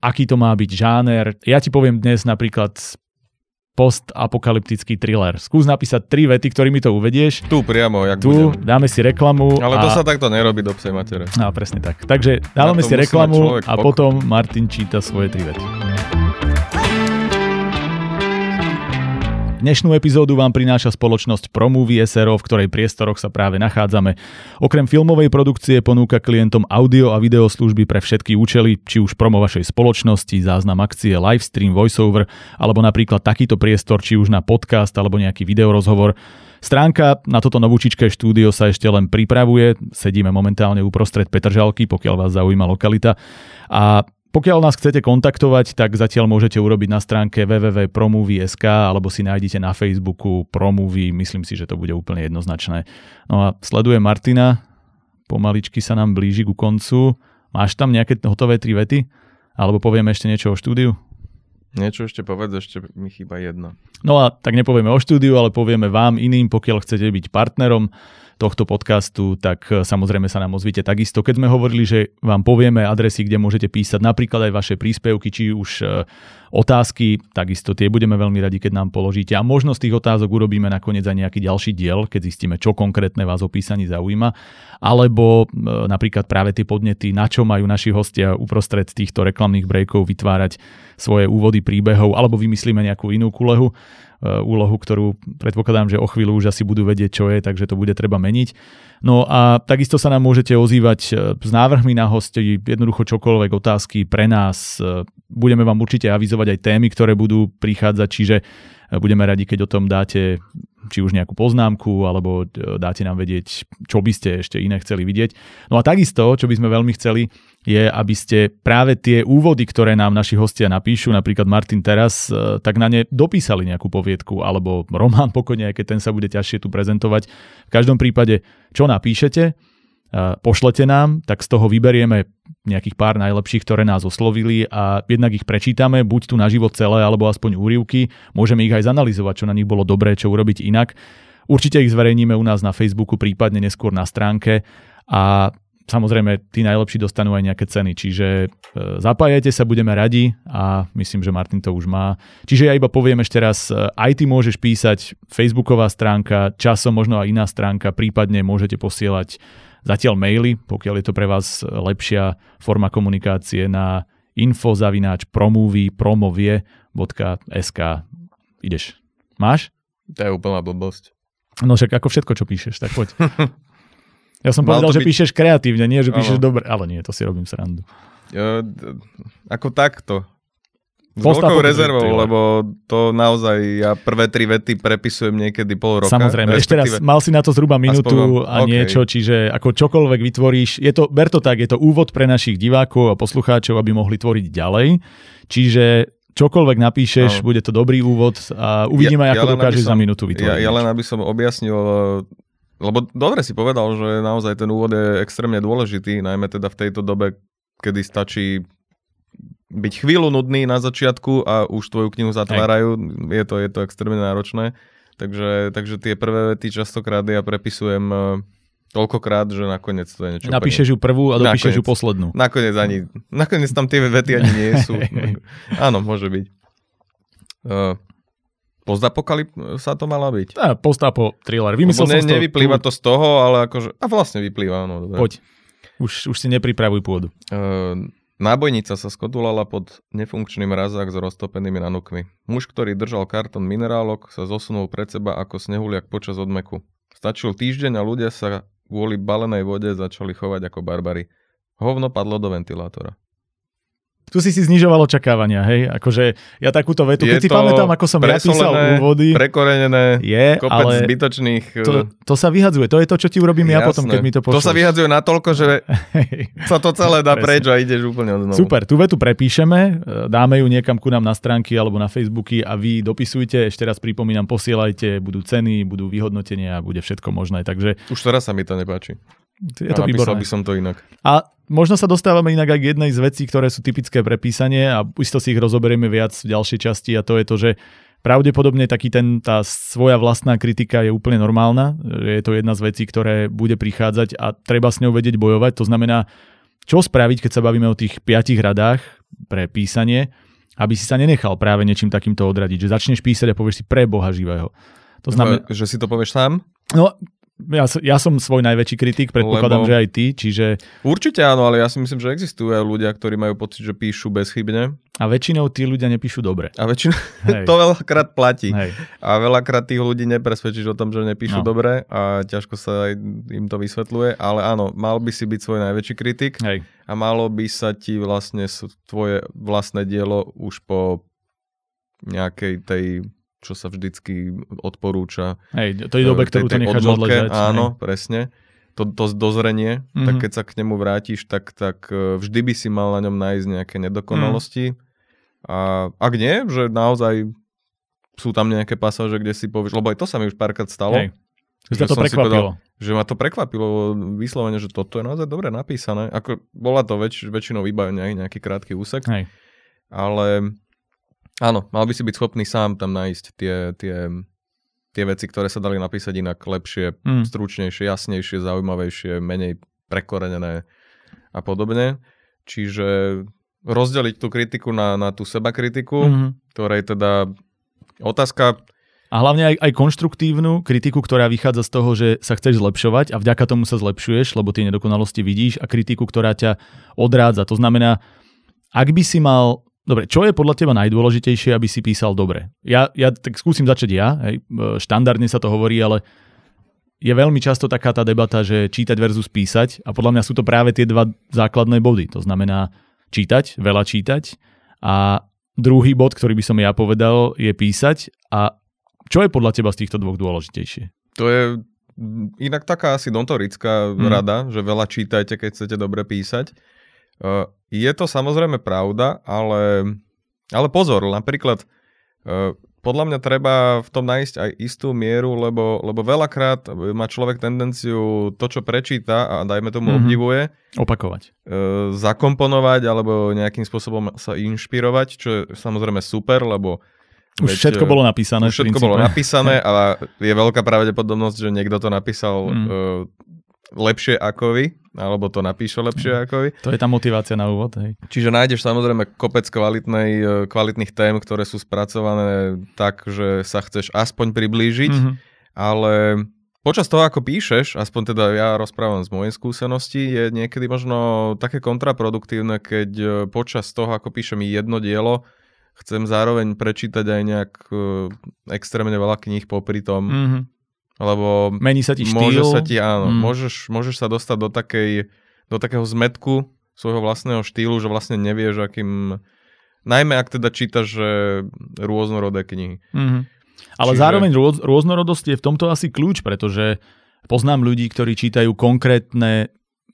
aký to má byť žáner. Ja ti poviem dnes napríklad postapokalyptický thriller. Skús napísať tri vety, ktorými to uvedieš. Tu priamo, jak tu budem. dáme si reklamu. Ale to a... sa takto nerobí do psej matere. No, presne tak. Takže dávame si reklamu a potom Martin číta svoje tri vety. Dnešnú epizódu vám prináša spoločnosť Promovie SRO, v ktorej priestoroch sa práve nachádzame. Okrem filmovej produkcie ponúka klientom audio a video služby pre všetky účely, či už promo vašej spoločnosti, záznam akcie, livestream, voiceover, alebo napríklad takýto priestor, či už na podcast alebo nejaký videorozhovor. Stránka na toto novúčičké štúdio sa ešte len pripravuje, sedíme momentálne uprostred Petržalky, pokiaľ vás zaujíma lokalita. A pokiaľ nás chcete kontaktovať, tak zatiaľ môžete urobiť na stránke www.promovie.sk alebo si nájdete na Facebooku Promovie, myslím si, že to bude úplne jednoznačné. No a sleduje Martina, pomaličky sa nám blíži ku koncu. Máš tam nejaké hotové tri vety? Alebo povieme ešte niečo o štúdiu? Niečo ešte povedz, ešte mi chýba jedno. No a tak nepovieme o štúdiu, ale povieme vám iným, pokiaľ chcete byť partnerom tohto podcastu, tak e, samozrejme sa nám ozvite takisto. Keď sme hovorili, že vám povieme adresy, kde môžete písať napríklad aj vaše príspevky, či už e, otázky, takisto tie budeme veľmi radi, keď nám položíte. A možno z tých otázok urobíme nakoniec aj nejaký ďalší diel, keď zistíme, čo konkrétne vás o písaní zaujíma. Alebo e, napríklad práve tie podnety, na čo majú naši hostia uprostred týchto reklamných breakov vytvárať svoje úvody príbehov, alebo vymyslíme nejakú inú kulehu. Eh, úlohu, ktorú predpokladám, že o chvíľu už asi budú vedieť, čo je, takže to bude treba meniť. No a takisto sa nám môžete ozývať eh, s návrhmi na hosti, jednoducho čokoľvek otázky pre nás. Eh, budeme vám určite avizovať aj témy, ktoré budú prichádzať, čiže budeme radi, keď o tom dáte či už nejakú poznámku, alebo dáte nám vedieť, čo by ste ešte iné chceli vidieť. No a takisto, čo by sme veľmi chceli, je, aby ste práve tie úvody, ktoré nám naši hostia napíšu, napríklad Martin teraz, e, tak na ne dopísali nejakú poviedku, alebo román (laughs) pokojne, aj keď ten sa bude ťažšie tu prezentovať. V každom prípade, čo napíšete, pošlete nám, tak z toho vyberieme nejakých pár najlepších, ktoré nás oslovili a jednak ich prečítame, buď tu na život celé, alebo aspoň úrivky. Môžeme ich aj zanalizovať, čo na nich bolo dobré, čo urobiť inak. Určite ich zverejníme u nás na Facebooku, prípadne neskôr na stránke a samozrejme tí najlepší dostanú aj nejaké ceny, čiže e, zapájajte sa, budeme radi a myslím, že Martin to už má. Čiže ja iba poviem ešte raz, e, aj ty môžeš písať facebooková stránka, časom možno aj iná stránka, prípadne môžete posielať zatiaľ maily, pokiaľ je to pre vás lepšia forma komunikácie na infozavináč promovie, promovie.sk. Ideš. Máš? To je úplná blbosť. No však ako všetko, čo píšeš, tak poď. (laughs) Ja som Mal povedal, že byť... píšeš kreatívne, nie, že píšeš dobre, ale nie, to si robím srandu. Ja, ako takto. S veľkou rezervou, lebo to naozaj ja prvé tri vety prepisujem niekedy pol roka. Samozrejme, ešte raz, mal si na to zhruba minútu a okay. niečo, čiže ako čokoľvek vytvoríš, je to, ber to tak, je to úvod pre našich divákov a poslucháčov, aby mohli tvoriť ďalej. Čiže čokoľvek napíšeš, no. bude to dobrý úvod a uvidíme, ja, ako ja dokážeš som, za minútu vytvoriť. Ja, ja len aby som objasnil, lebo dobre si povedal, že naozaj ten úvod je extrémne dôležitý, najmä teda v tejto dobe, kedy stačí byť chvíľu nudný na začiatku a už tvoju knihu zatvárajú, je to, je to extrémne náročné. Takže, takže tie prvé vety častokrát ja prepisujem e, toľkokrát, že nakoniec to je niečo Napíšeš ju prvú a dopíšeš ju poslednú. Nakoniec ani, nakoniec tam tie vety ani nie sú. (laughs) Áno, môže byť. Uh, Postapokalyp sa to mala byť? Tá, postapo thriller. Vymyslel ne, som to, nevyplýva to z toho, ale akože... A vlastne vyplýva, no. Dobre. Poď. Už, už si nepripravuj pôdu. Uh, Nábojnica sa skodulala pod nefunkčným razák s roztopenými nanukmi. Muž, ktorý držal kartón minerálok, sa zosunul pred seba ako snehuliak počas odmeku. Stačil týždeň a ľudia sa kvôli balenej vode začali chovať ako barbary. Hovno padlo do ventilátora tu si si znižoval očakávania, hej? Akože ja takúto vetu, je keď si pamätám, ako som ja písal úvody. prekorenené, je, kopec ale zbytočných... To, to sa vyhadzuje, to je to, čo ti urobím Jasné. ja potom, keď mi to pošleš. To sa vyhadzuje natoľko, že (laughs) sa to celé dá preč a ideš úplne od Super, tú vetu prepíšeme, dáme ju niekam ku nám na stránky alebo na Facebooky a vy dopisujte, ešte raz pripomínam, posielajte, budú ceny, budú vyhodnotenia, bude všetko možné, takže... Už teraz sa mi to nepáči. Je to výborné. by som to inak. A možno sa dostávame inak aj k jednej z vecí, ktoré sú typické pre písanie a isto si ich rozoberieme viac v ďalšej časti a to je to, že pravdepodobne taký ten, tá svoja vlastná kritika je úplne normálna, je to jedna z vecí, ktoré bude prichádzať a treba s ňou vedieť bojovať. To znamená, čo spraviť, keď sa bavíme o tých piatich radách pre písanie, aby si sa nenechal práve niečím takýmto odradiť, že začneš písať a povieš si pre Boha živého. To znamená, že si to povieš sám? No, ja, ja som svoj najväčší kritik, predpokladám, Lebo... že aj ty, čiže... Určite áno, ale ja si myslím, že existujú aj ľudia, ktorí majú pocit, že píšu bezchybne. A väčšinou tí ľudia nepíšu dobre. A väčšinou (laughs) to veľakrát platí. Hej. A veľakrát tých ľudí nepresvedčíš o tom, že nepíšu no. dobre a ťažko sa im to vysvetľuje, ale áno, mal by si byť svoj najväčší kritik Hej. a malo by sa ti vlastne tvoje vlastné dielo už po nejakej tej čo sa vždycky odporúča. Hej, to je dobe, ktorú to necháš odležať. Áno, hej. presne. To, to dozrenie, mm-hmm. tak keď sa k nemu vrátiš, tak, tak e, vždy by si mal na ňom nájsť nejaké nedokonalosti. Mm. A ak nie, že naozaj sú tam nejaké pasáže, kde si povieš, lebo aj to sa mi už párkrát stalo. Hej. Že to prekvapilo. Povedal, že ma to prekvapilo vyslovene, že toto je naozaj dobre napísané. Ako bola to väč, väčšinou iba nejaký, nejaký krátky úsek. Hej. Ale Áno, mal by si byť schopný sám tam nájsť tie, tie, tie veci, ktoré sa dali napísať inak lepšie, mm. stručnejšie, jasnejšie, zaujímavejšie, menej prekorenené a podobne. Čiže rozdeliť tú kritiku na, na tú seba kritiku, mm-hmm. ktorej teda otázka... A hlavne aj, aj konštruktívnu kritiku, ktorá vychádza z toho, že sa chceš zlepšovať a vďaka tomu sa zlepšuješ, lebo tie nedokonalosti vidíš a kritiku, ktorá ťa odrádza. To znamená, ak by si mal Dobre, čo je podľa teba najdôležitejšie, aby si písal dobre? Ja, ja tak skúsim začať ja, hej, štandardne sa to hovorí, ale je veľmi často taká tá debata, že čítať versus písať a podľa mňa sú to práve tie dva základné body. To znamená čítať, veľa čítať a druhý bod, ktorý by som ja povedal, je písať a čo je podľa teba z týchto dvoch dôležitejšie? To je inak taká asi notorická hmm. rada, že veľa čítajte, keď chcete dobre písať. Je to samozrejme pravda, ale, ale pozor, napríklad podľa mňa treba v tom nájsť aj istú mieru, lebo, lebo veľakrát má človek tendenciu to, čo prečíta a dajme tomu mm-hmm. obdivuje, opakovať. E, zakomponovať alebo nejakým spôsobom sa inšpirovať, čo je samozrejme super, lebo už veď, všetko bolo napísané. Už všetko bolo napísané a je veľká pravdepodobnosť, že niekto to napísal mm. e, lepšie ako vy, alebo to napíše lepšie ako vy. To je tá motivácia na úvod. Hej. Čiže nájdeš samozrejme kopec kvalitnej, e, kvalitných tém, ktoré sú spracované tak, že sa chceš aspoň priblížiť, mm-hmm. ale počas toho, ako píšeš, aspoň teda ja rozprávam z mojej skúsenosti, je niekedy možno také kontraproduktívne, keď e, počas toho, ako píšem jedno dielo, chcem zároveň prečítať aj nejak e, extrémne veľa kníh popri tom. Mm-hmm lebo Mení sa ti štýl. Môže sa ti, áno, mm. môžeš, môžeš sa dostať do, takej, do takého zmetku svojho vlastného štýlu, že vlastne nevieš, akým... Najmä ak teda čítaš že rôznorodé knihy. Mm-hmm. Ale Čiže... zároveň rôz, rôznorodosť je v tomto asi kľúč, pretože poznám ľudí, ktorí čítajú konkrétne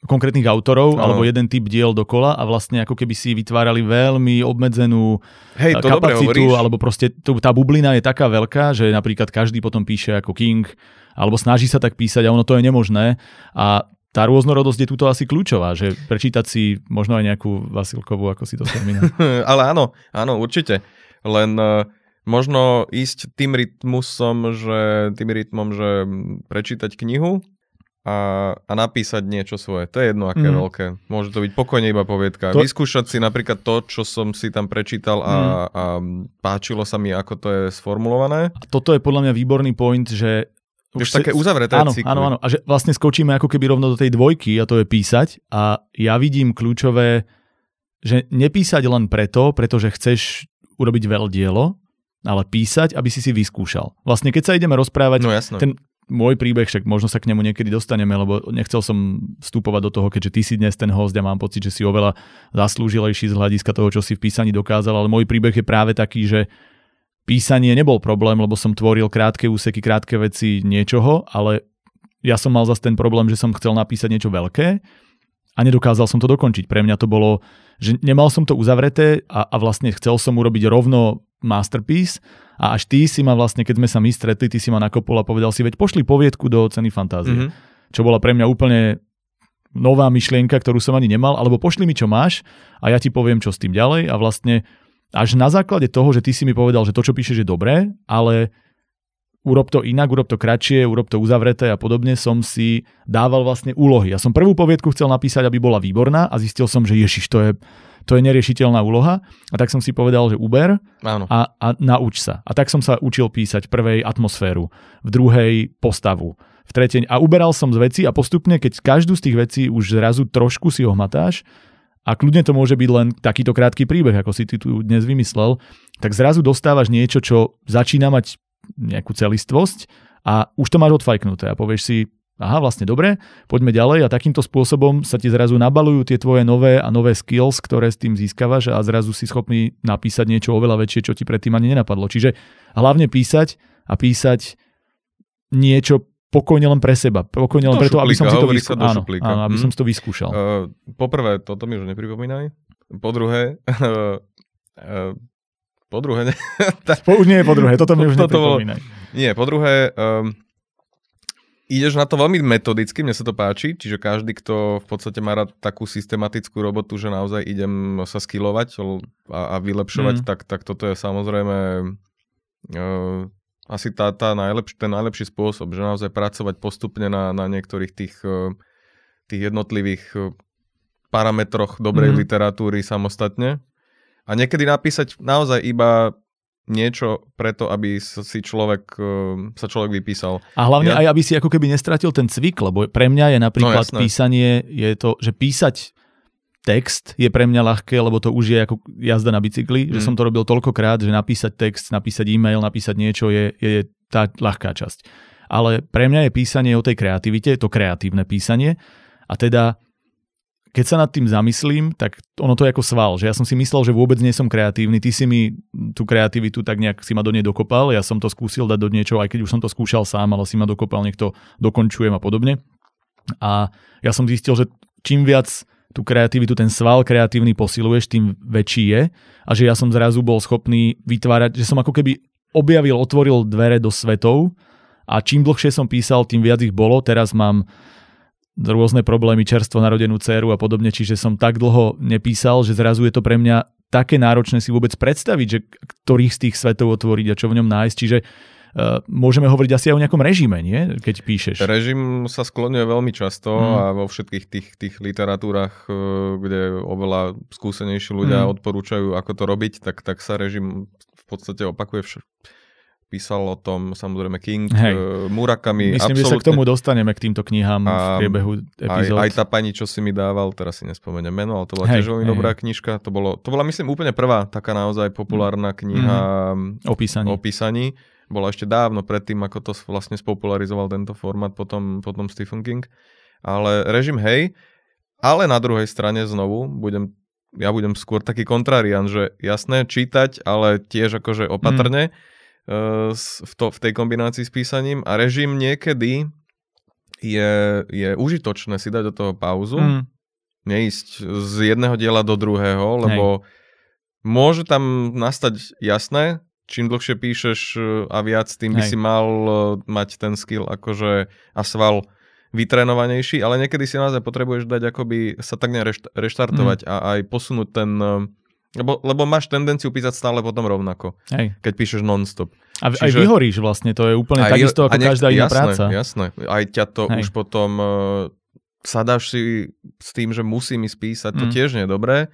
konkrétnych autorov ano. alebo jeden typ diel dokola a vlastne ako keby si vytvárali veľmi obmedzenú Hej, to kapacitu alebo proste tá bublina je taká veľká, že napríklad každý potom píše ako King alebo snaží sa tak písať a ono to je nemožné a tá rôznorodosť je tuto asi kľúčová, že prečítať si možno aj nejakú Vasilkovú, ako si to spomínal. (laughs) Ale áno, áno, určite. Len uh, možno ísť tým rytmusom, že, tým rytmom, že prečítať knihu a, a napísať niečo svoje. To je jedno, aké mm. veľké. Môže to byť pokojne iba poviedka. To... Vyskúšať si napríklad to, čo som si tam prečítal a, mm. a páčilo sa mi, ako to je sformulované. A toto je podľa mňa výborný point, že už si... také uzavreté áno, cykly. Áno, áno. A že vlastne skočíme ako keby rovno do tej dvojky a to je písať. A ja vidím kľúčové, že nepísať len preto, pretože chceš urobiť veľ dielo, ale písať, aby si si vyskúšal. Vlastne keď sa ideme rozprávať, no, ten môj príbeh, však možno sa k nemu niekedy dostaneme, lebo nechcel som vstupovať do toho, keďže ty si dnes ten host a mám pocit, že si oveľa zaslúžilejší z hľadiska toho, čo si v písaní dokázal, ale môj príbeh je práve taký, že písanie nebol problém, lebo som tvoril krátke úseky, krátke veci niečoho, ale ja som mal zase ten problém, že som chcel napísať niečo veľké a nedokázal som to dokončiť. Pre mňa to bolo, že nemal som to uzavreté a, a vlastne chcel som urobiť rovno masterpiece a až ty si ma vlastne, keď sme sa my stretli, ty si ma nakopol a povedal si, veď pošli poviedku do ceny fantázie. Mm-hmm. Čo bola pre mňa úplne nová myšlienka, ktorú som ani nemal, alebo pošli mi, čo máš a ja ti poviem, čo s tým ďalej a vlastne až na základe toho, že ty si mi povedal, že to, čo píšeš, je dobré, ale urob to inak, urob to kratšie, urob to uzavreté a podobne, som si dával vlastne úlohy. Ja som prvú poviedku chcel napísať, aby bola výborná a zistil som, že ježiš, to je to je neriešiteľná úloha. A tak som si povedal, že uber Áno. A, a nauč sa. A tak som sa učil písať prvej atmosféru, v druhej postavu, v tretej. A uberal som z veci a postupne, keď každú z tých vecí už zrazu trošku si ho hmatáš, a kľudne to môže byť len takýto krátky príbeh, ako si ty tu dnes vymyslel, tak zrazu dostávaš niečo, čo začína mať nejakú celistvosť a už to máš odfajknuté a povieš si, aha, vlastne dobre, poďme ďalej a takýmto spôsobom sa ti zrazu nabalujú tie tvoje nové a nové skills, ktoré s tým získavaš a zrazu si schopný napísať niečo oveľa väčšie, čo ti predtým ani nenapadlo. Čiže hlavne písať a písať niečo pokojne len pre seba. Pokojne len preto, aby som si to, vyskú... áno, áno, aby hm. som si to vyskúšal. Uh, poprvé, toto mi už nepripomínaj. Po druhé, uh, (laughs) uh, po druhé... Ne, po, už nie je po druhé, toto mi (laughs) už nepripomínaj. Nie, po druhé, um, ideš na to veľmi metodicky, mne sa to páči, čiže každý, kto v podstate má rád takú systematickú robotu, že naozaj idem sa skillovať a, a vylepšovať, mm. tak, tak toto je samozrejme uh, asi tá, tá najlepš, ten najlepší spôsob, že naozaj pracovať postupne na, na niektorých tých, uh, tých jednotlivých uh, parametroch dobrej mm. literatúry samostatne. A niekedy napísať naozaj iba niečo preto, aby si človek, ehm, sa človek vypísal. A hlavne ja... aj, aby si ako keby nestratil ten cvik, lebo pre mňa je napríklad no, písanie, je to, že písať text je pre mňa ľahké, lebo to už je ako jazda na bicykli, mm. že som to robil toľkokrát, že napísať text, napísať e-mail, napísať niečo je, je tá ľahká časť. Ale pre mňa je písanie o tej kreativite, to kreatívne písanie a teda keď sa nad tým zamyslím, tak ono to je ako sval, že ja som si myslel, že vôbec nie som kreatívny, ty si mi tú kreativitu tak nejak si ma do nej dokopal, ja som to skúsil dať do niečoho, aj keď už som to skúšal sám, ale si ma dokopal, niekto dokončujem a podobne. A ja som zistil, že čím viac tú kreativitu, ten sval kreatívny posiluješ, tým väčší je a že ja som zrazu bol schopný vytvárať, že som ako keby objavil, otvoril dvere do svetov a čím dlhšie som písal, tým viac ich bolo. Teraz mám rôzne problémy, čerstvo narodenú dceru a podobne, čiže som tak dlho nepísal, že zrazu je to pre mňa také náročné si vôbec predstaviť, že ktorých z tých svetov otvoriť a čo v ňom nájsť. Čiže uh, môžeme hovoriť asi aj o nejakom režime, nie? keď píšeš. Režim sa skloňuje veľmi často mm. a vo všetkých tých, tých literatúrach, uh, kde oveľa skúsenejší ľudia mm. odporúčajú, ako to robiť, tak, tak sa režim v podstate opakuje vš- písal o tom samozrejme King, Hej. Uh, Murakami. Myslím, absolútne. že sa k tomu dostaneme k týmto knihám a, v priebehu epizód. Aj, aj tá pani, čo si mi dával, teraz si nespomeniem meno, ale to bola hej, tiež veľmi dobrá knižka. To, bolo, to bola myslím úplne prvá taká naozaj populárna kniha mm. o písaní. O písaní. Bola ešte dávno predtým, ako to vlastne spopularizoval tento formát potom, potom Stephen King. Ale režim hej, ale na druhej strane znovu budem ja budem skôr taký kontrarian, že jasné, čítať, ale tiež akože opatrne. Mm v, to, v tej kombinácii s písaním a režim niekedy je, je užitočné si dať do toho pauzu, mm. neísť z jedného diela do druhého, lebo Hej. môže tam nastať jasné, čím dlhšie píšeš e, a viac, tým by Hej. si mal e, mať ten skill akože a sval vytrenovanejší, ale niekedy si naozaj potrebuješ dať akoby sa tak reštartovať mm. a aj posunúť ten lebo, lebo máš tendenciu písať stále potom rovnako, Hej. keď píšeš non-stop. A Čiže... aj vyhoríš vlastne, to je úplne aj, takisto ako ne, každá iná jasné, práca. Jasné, aj ťa to Hej. už potom uh, sadáš si s tým, že musím ísť písať, to mm. tiež nie je dobré.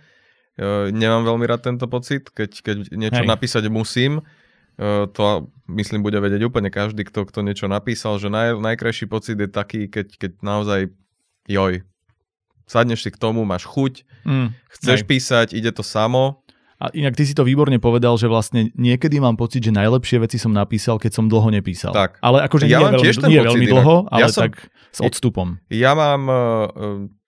Uh, nemám veľmi rád tento pocit, keď, keď niečo Hej. napísať musím. Uh, to myslím bude vedieť úplne každý, kto, kto niečo napísal, že naj, najkrajší pocit je taký, keď, keď naozaj joj, sadneš si k tomu, máš chuť, mm, chceš aj. písať, ide to samo. A inak ty si to výborne povedal, že vlastne niekedy mám pocit, že najlepšie veci som napísal, keď som dlho nepísal. Tak. Ale akože ja nie, veľmi, tiež nie veľmi dlho, ale ja som, tak s odstupom. Ja mám, eh,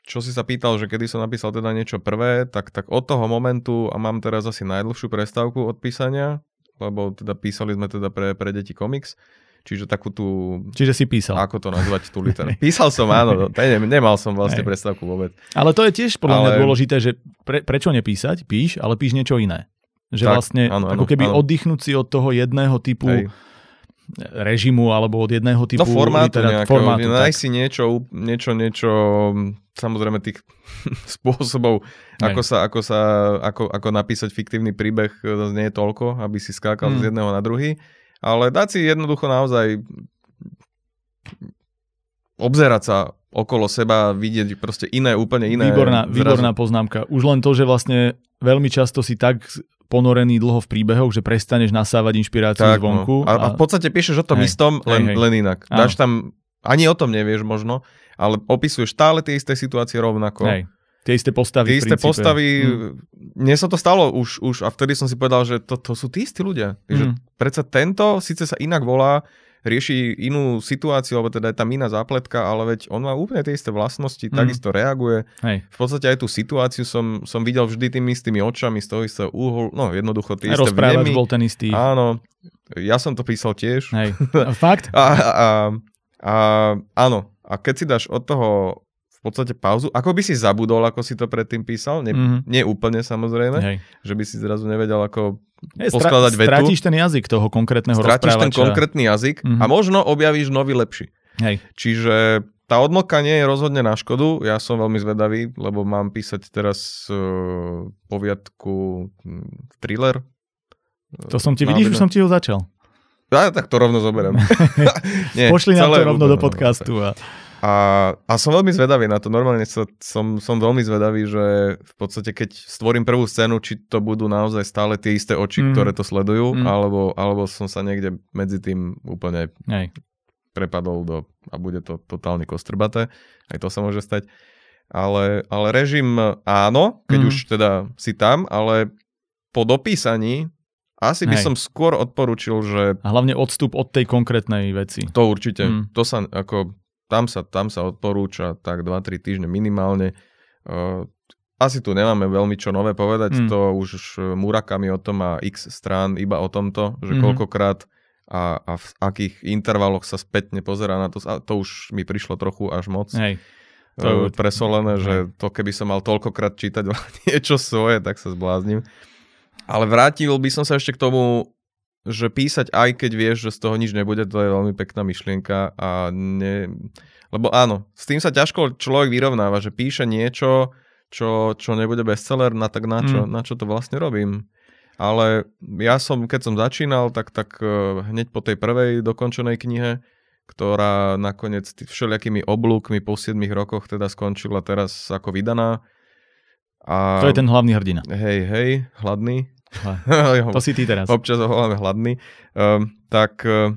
čo si sa pýtal, že kedy som napísal teda niečo prvé, tak, tak od toho momentu a mám teraz asi najdlhšiu prestávku od písania, lebo teda písali sme teda pre, pre deti komiks, Čiže takú tú... Čiže si písal. Ako to nazvať, tú literu. (laughs) Písal som, áno, ne, nemal som vlastne Hej. predstavku vôbec. Ale to je tiež podľa ale... mňa dôležité, že pre, prečo nepísať, píš, ale píš niečo iné. Že tak, vlastne áno, áno, ako keby áno. oddychnúť si od toho jedného typu Hej. režimu alebo od jedného typu... No formátu literat, nejakého, formátu, nájsť si niečo, niečo, niečo, samozrejme tých (laughs) spôsobov, ako sa, ako, sa ako, ako napísať fiktívny príbeh, nie je toľko, aby si skákal hmm. z jedného na druhý ale dať si jednoducho naozaj obzerať sa okolo seba, vidieť proste iné, úplne iné. Výborná, výborná poznámka. Už len to, že vlastne veľmi často si tak ponorený dlho v príbehoch, že prestaneš nasávať inšpiráciu tak, zvonku. No. A, a v podstate píšeš o tom hej, istom, len, hej, hej. len inak. Áno. Dáš tam, ani o tom nevieš možno, ale opisuješ stále tie isté situácie rovnako. Hej. Tie isté postavy. Tie isté postavy. Mne sa to stalo už, už a vtedy som si povedal, že to, to sú tí istí ľudia. Že predsa tento síce sa inak volá, rieši inú situáciu, alebo teda je tam iná zápletka, ale veď on má úplne tie isté vlastnosti, mm. takisto reaguje. Hej. V podstate aj tú situáciu som, som videl vždy tými istými očami, z toho istého úholu, no jednoducho tie isté vnemy. bol ten istý. Áno, ja som to písal tiež. Hej. (laughs) Fakt? a, a, a, áno, a keď si dáš od toho podstate pauzu, ako by si zabudol, ako si to predtým písal, ne, mm-hmm. nie úplne samozrejme, Hej. že by si zrazu nevedel, ako je, poskladať stra- vetu. Stratíš ten jazyk toho konkrétneho Stratíš ten konkrétny jazyk mm-hmm. a možno objavíš nový lepší. Hej. Čiže tá odmlka nie je rozhodne na škodu, ja som veľmi zvedavý, lebo mám písať teraz uh, poviadku hm, thriller. To som ti, vidíš, už som ti ho začal. Ja tak to rovno zoberiem. (laughs) (laughs) nie, Pošli nám to rovno do podcastu. A... A, a som veľmi zvedavý na to. Normálne sa, som, som veľmi zvedavý, že v podstate keď stvorím prvú scénu, či to budú naozaj stále tie isté oči, mm. ktoré to sledujú, mm. alebo, alebo som sa niekde medzi tým úplne Hej. prepadol do a bude to totálne kostrbaté. Aj to sa môže stať. Ale, ale režim áno, keď mm. už teda si tam, ale po dopísaní asi by Hej. som skôr odporučil, že... A hlavne odstup od tej konkrétnej veci. To určite. Mm. To sa ako tam sa, tam sa odporúča tak 2-3 týždne minimálne. Asi tu nemáme veľmi čo nové povedať, mm. to už Murakami o tom má x strán iba o tomto, že mm. koľkokrát a, a v akých intervaloch sa spätne pozera na to, a to už mi prišlo trochu až moc. Hej. To je presolené, že to keby som mal toľkokrát čítať (laughs) niečo svoje, tak sa zbláznim. Ale vrátil by som sa ešte k tomu že písať aj keď vieš, že z toho nič nebude, to je veľmi pekná myšlienka a ne... Lebo áno, s tým sa ťažko človek vyrovnáva, že píše niečo, čo, čo nebude bestseller, na tak na čo, mm. na čo to vlastne robím. Ale ja som, keď som začínal, tak, tak uh, hneď po tej prvej dokončenej knihe, ktorá nakoniec všelijakými oblúkmi po 7 rokoch teda skončila teraz ako vydaná. A, to je ten hlavný hrdina. Hej, hej, hladný. To si ty teraz. Občas ho voláme hladný. Um, tak uh,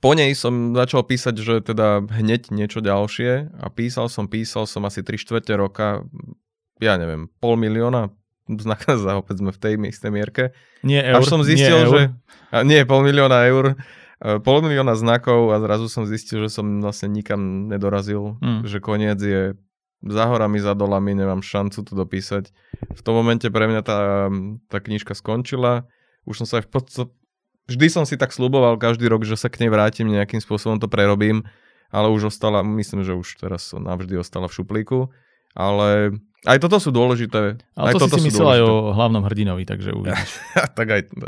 po nej som začal písať, že teda hneď niečo ďalšie a písal som, písal som asi 3 čtvrte roka, ja neviem, pol milióna znakazá, (laughs) opäť sme v tej istej mierke. Nie eur. Až som zistil, nie že... A nie, pol milióna eur. E, pol milióna znakov a zrazu som zistil, že som vlastne nikam nedorazil, mm. že koniec je za horami, za dolami, nemám šancu to dopísať. V tom momente pre mňa tá, tá knižka skončila. Už som sa aj v podstate... Vždy som si tak sluboval každý rok, že sa k nej vrátim, nejakým spôsobom to prerobím, ale už ostala, myslím, že už teraz navždy ostala v šuplíku. Ale aj toto sú dôležité. Ale aj to toto si si myslel aj o hlavnom hrdinovi, takže (laughs) uvidíš. tak aj to,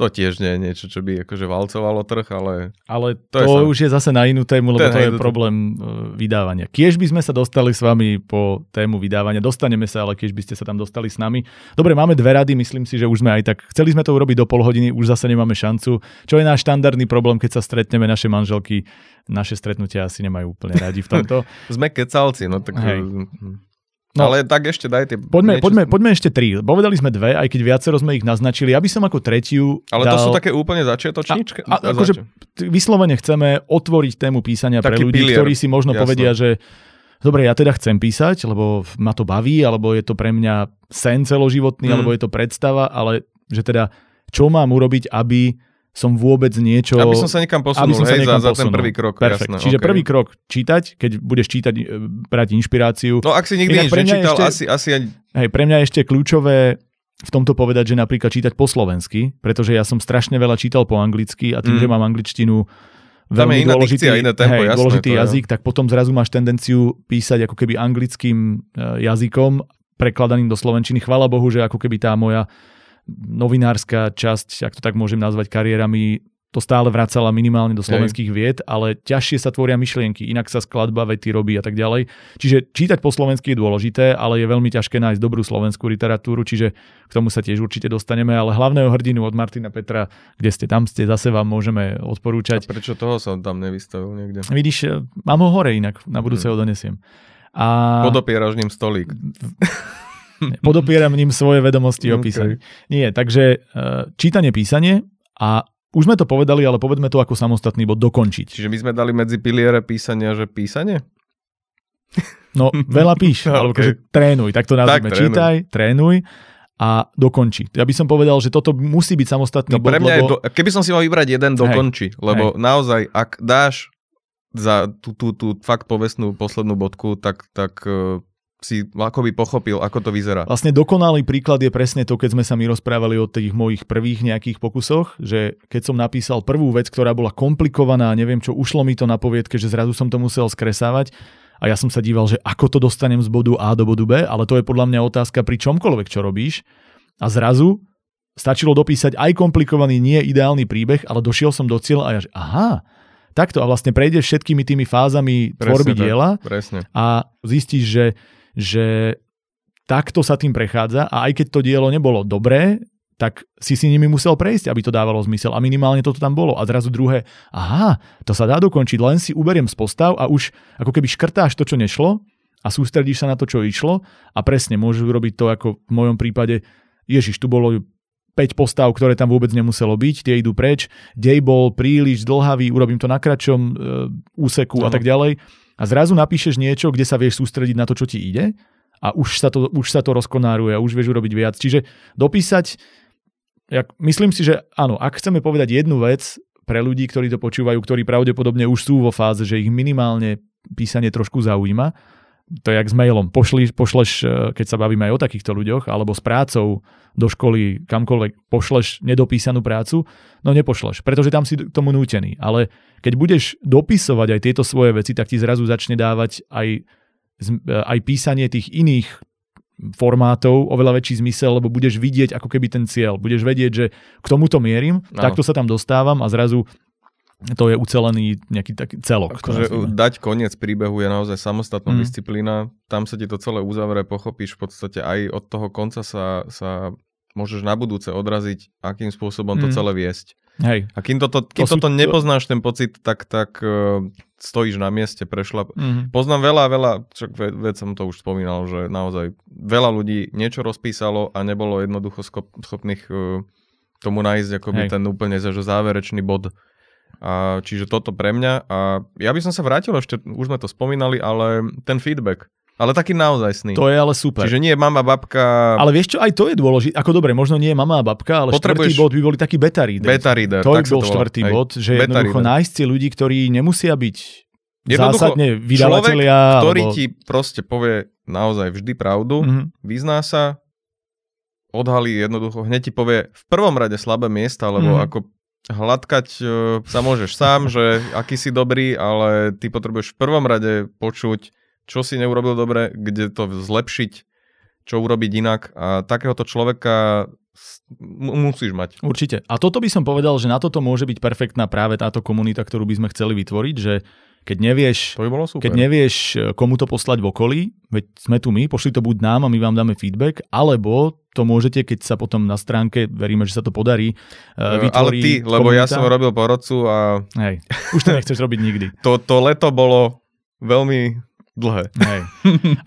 to tiež nie je niečo, čo by akože valcovalo trh, ale... Ale to, to je už je zase na inú tému, lebo to je problém to... E, vydávania. Kiež by sme sa dostali s vami po tému vydávania, dostaneme sa, ale kiež by ste sa tam dostali s nami. Dobre, máme dve rady, myslím si, že už sme aj tak... Chceli sme to urobiť do pol hodiny, už zase nemáme šancu. Čo je náš štandardný problém, keď sa stretneme, naše manželky naše stretnutia asi nemajú úplne radi v tomto. (laughs) sme kecalci, no tak... Hej. No, ale tak ešte daj tie... Poďme, niečo... poďme, poďme ešte tri. Povedali sme dve, aj keď viacero sme ich naznačili. Ja by som ako tretiu Ale dal... to sú také úplne začiatočníčke? A, a, akože vyslovene chceme otvoriť tému písania Taký pre ľudí, pilier. ktorí si možno Jasne. povedia, že dobre, ja teda chcem písať, lebo ma to baví, alebo je to pre mňa sen celoživotný, mm. alebo je to predstava, ale že teda čo mám urobiť, aby som vôbec niečo... Aby som sa niekam posunul, aby som sa hej, za, za ten prvý krok. Perfekt. Jasné, Čiže okay. prvý krok čítať, keď budeš čítať, e, brať inšpiráciu. No ak si nikdy nič nečítal, ešte, asi, asi ani... Hej, pre mňa je ešte kľúčové v tomto povedať, že napríklad čítať po slovensky, pretože ja som strašne veľa čítal po anglicky a tým, mm. že mám angličtinu veľmi iná dôležitý, dikcia, iné tempo, hej, jasné, dôležitý to, jazyk, tak potom zrazu máš tendenciu písať ako keby anglickým e, jazykom, prekladaným do slovenčiny. Chvala Bohu, že ako keby tá moja novinárska časť, ak to tak môžem nazvať, kariérami to stále vracala minimálne do slovenských Hej. vied, ale ťažšie sa tvoria myšlienky, inak sa skladba vety robí a tak ďalej. Čiže čítať po slovensky je dôležité, ale je veľmi ťažké nájsť dobrú slovenskú literatúru, čiže k tomu sa tiež určite dostaneme, ale hlavného hrdinu od Martina Petra, kde ste tam, ste zase vám môžeme odporúčať. A prečo toho som tam nevystavil niekde? Vidíš, e, mám ho hore inak, na budúce hmm. ho donesiem. A... Podopieraš ním stolík. (laughs) Podopieram ním svoje vedomosti o písaní. Okay. Nie, takže e, čítanie, písanie a už sme to povedali, ale povedme to ako samostatný bod dokončiť. Čiže my sme dali medzi piliere písania, že písanie? No, veľa píš, okay. (laughs) alebo akože trénuj, tak to nazvime. Tak, trénuj. Čítaj, trénuj a dokonči. Ja by som povedal, že toto musí byť samostatný no, bod. Pre mňa lebo... do... Keby som si mal vybrať jeden, dokonči. Hej, lebo hej. naozaj, ak dáš za tú, tú, tú fakt povestnú poslednú bodku, tak, tak e, si by pochopil, ako to vyzerá. Vlastne dokonalý príklad je presne to, keď sme sa mi rozprávali o tých mojich prvých nejakých pokusoch, že keď som napísal prvú vec, ktorá bola komplikovaná, neviem čo, ušlo mi to na poviedke, že zrazu som to musel skresávať a ja som sa díval, že ako to dostanem z bodu A do bodu B, ale to je podľa mňa otázka pri čomkoľvek, čo robíš. A zrazu stačilo dopísať aj komplikovaný, nie ideálny príbeh, ale došiel som do cieľa a ja, že aha, takto a vlastne prejdeš všetkými tými fázami presne tvorby tak, diela presne. a zistíš, že že takto sa tým prechádza a aj keď to dielo nebolo dobré, tak si si nimi musel prejsť, aby to dávalo zmysel. A minimálne toto tam bolo. A zrazu druhé, aha, to sa dá dokončiť, len si uberiem z postav a už ako keby škrtáš to, čo nešlo a sústredíš sa na to, čo išlo a presne môžeš urobiť to, ako v mojom prípade, Ježiš, tu bolo 5 postav, ktoré tam vôbec nemuselo byť, tie idú preč, dej bol príliš dlhavý, urobím to na kratšom e, úseku no. a tak ďalej a zrazu napíšeš niečo, kde sa vieš sústrediť na to, čo ti ide a už sa to, už sa to rozkonáruje a už vieš urobiť viac. Čiže dopísať, ja myslím si, že áno, ak chceme povedať jednu vec pre ľudí, ktorí to počúvajú, ktorí pravdepodobne už sú vo fáze, že ich minimálne písanie trošku zaujíma, to je jak s mailom. Pošli, pošleš, e, keď sa bavíme aj o takýchto ľuďoch, alebo s prácou do školy, kamkoľvek, pošleš nedopísanú prácu, no nepošleš, pretože tam si k tomu nútený. Ale keď budeš dopisovať aj tieto svoje veci, tak ti zrazu začne dávať aj, e, aj písanie tých iných formátov oveľa väčší zmysel, lebo budeš vidieť ako keby ten cieľ. Budeš vedieť, že k tomuto mierim, ano. takto sa tam dostávam a zrazu to je ucelený nejaký taký celok. Akože dať koniec príbehu je naozaj samostatná mm. disciplína. Tam sa ti to celé uzavre, pochopíš v podstate aj od toho konca sa, sa môžeš na budúce odraziť, akým spôsobom to mm. celé viesť. Hej. A kým toto, kým to toto sú... nepoznáš ten pocit, tak, tak uh, stojíš na mieste, prešla. Mm-hmm. Poznám veľa, veľa, čak ve, veď som to už spomínal, že naozaj veľa ľudí niečo rozpísalo a nebolo jednoducho schop, schopných uh, tomu nájsť akoby Hej. ten úplne že záverečný bod. A, čiže toto pre mňa. A ja by som sa vrátil ešte, už sme to spomínali, ale ten feedback. Ale taký naozaj sný. To je ale super. Čiže nie mama, babka... Ale vieš čo, aj to je dôležité. Ako dobre, možno nie mama a babka, ale Potrebuješ... štvrtý bod by boli taký beta reader. Beta reader, to by bol štvrtý Hej. bod, že beta jednoducho reader. nájsť si ľudí, ktorí nemusia byť Jednoducho, zásadne vydavatelia. Človek, ktorý alebo... ti proste povie naozaj vždy pravdu, mm-hmm. vyzná sa, odhalí jednoducho, hneď ti povie v prvom rade slabé miesta, lebo mm-hmm. ako hladkať uh, sa môžeš sám, že aký si dobrý, ale ty potrebuješ v prvom rade počuť čo si neurobil dobre, kde to zlepšiť, čo urobiť inak a takéhoto človeka musíš mať. Určite. A toto by som povedal, že na toto môže byť perfektná práve táto komunita, ktorú by sme chceli vytvoriť, že keď nevieš, to by bolo super. keď nevieš, komu to poslať v okolí, veď sme tu my, pošli to buď nám a my vám dáme feedback, alebo to môžete, keď sa potom na stránke, veríme, že sa to podarí, uh, Ale ty, lebo komunita. ja som robil porodcu a... Hej, už to nechceš robiť nikdy. (laughs) To, to leto bolo veľmi dlhé. Hej.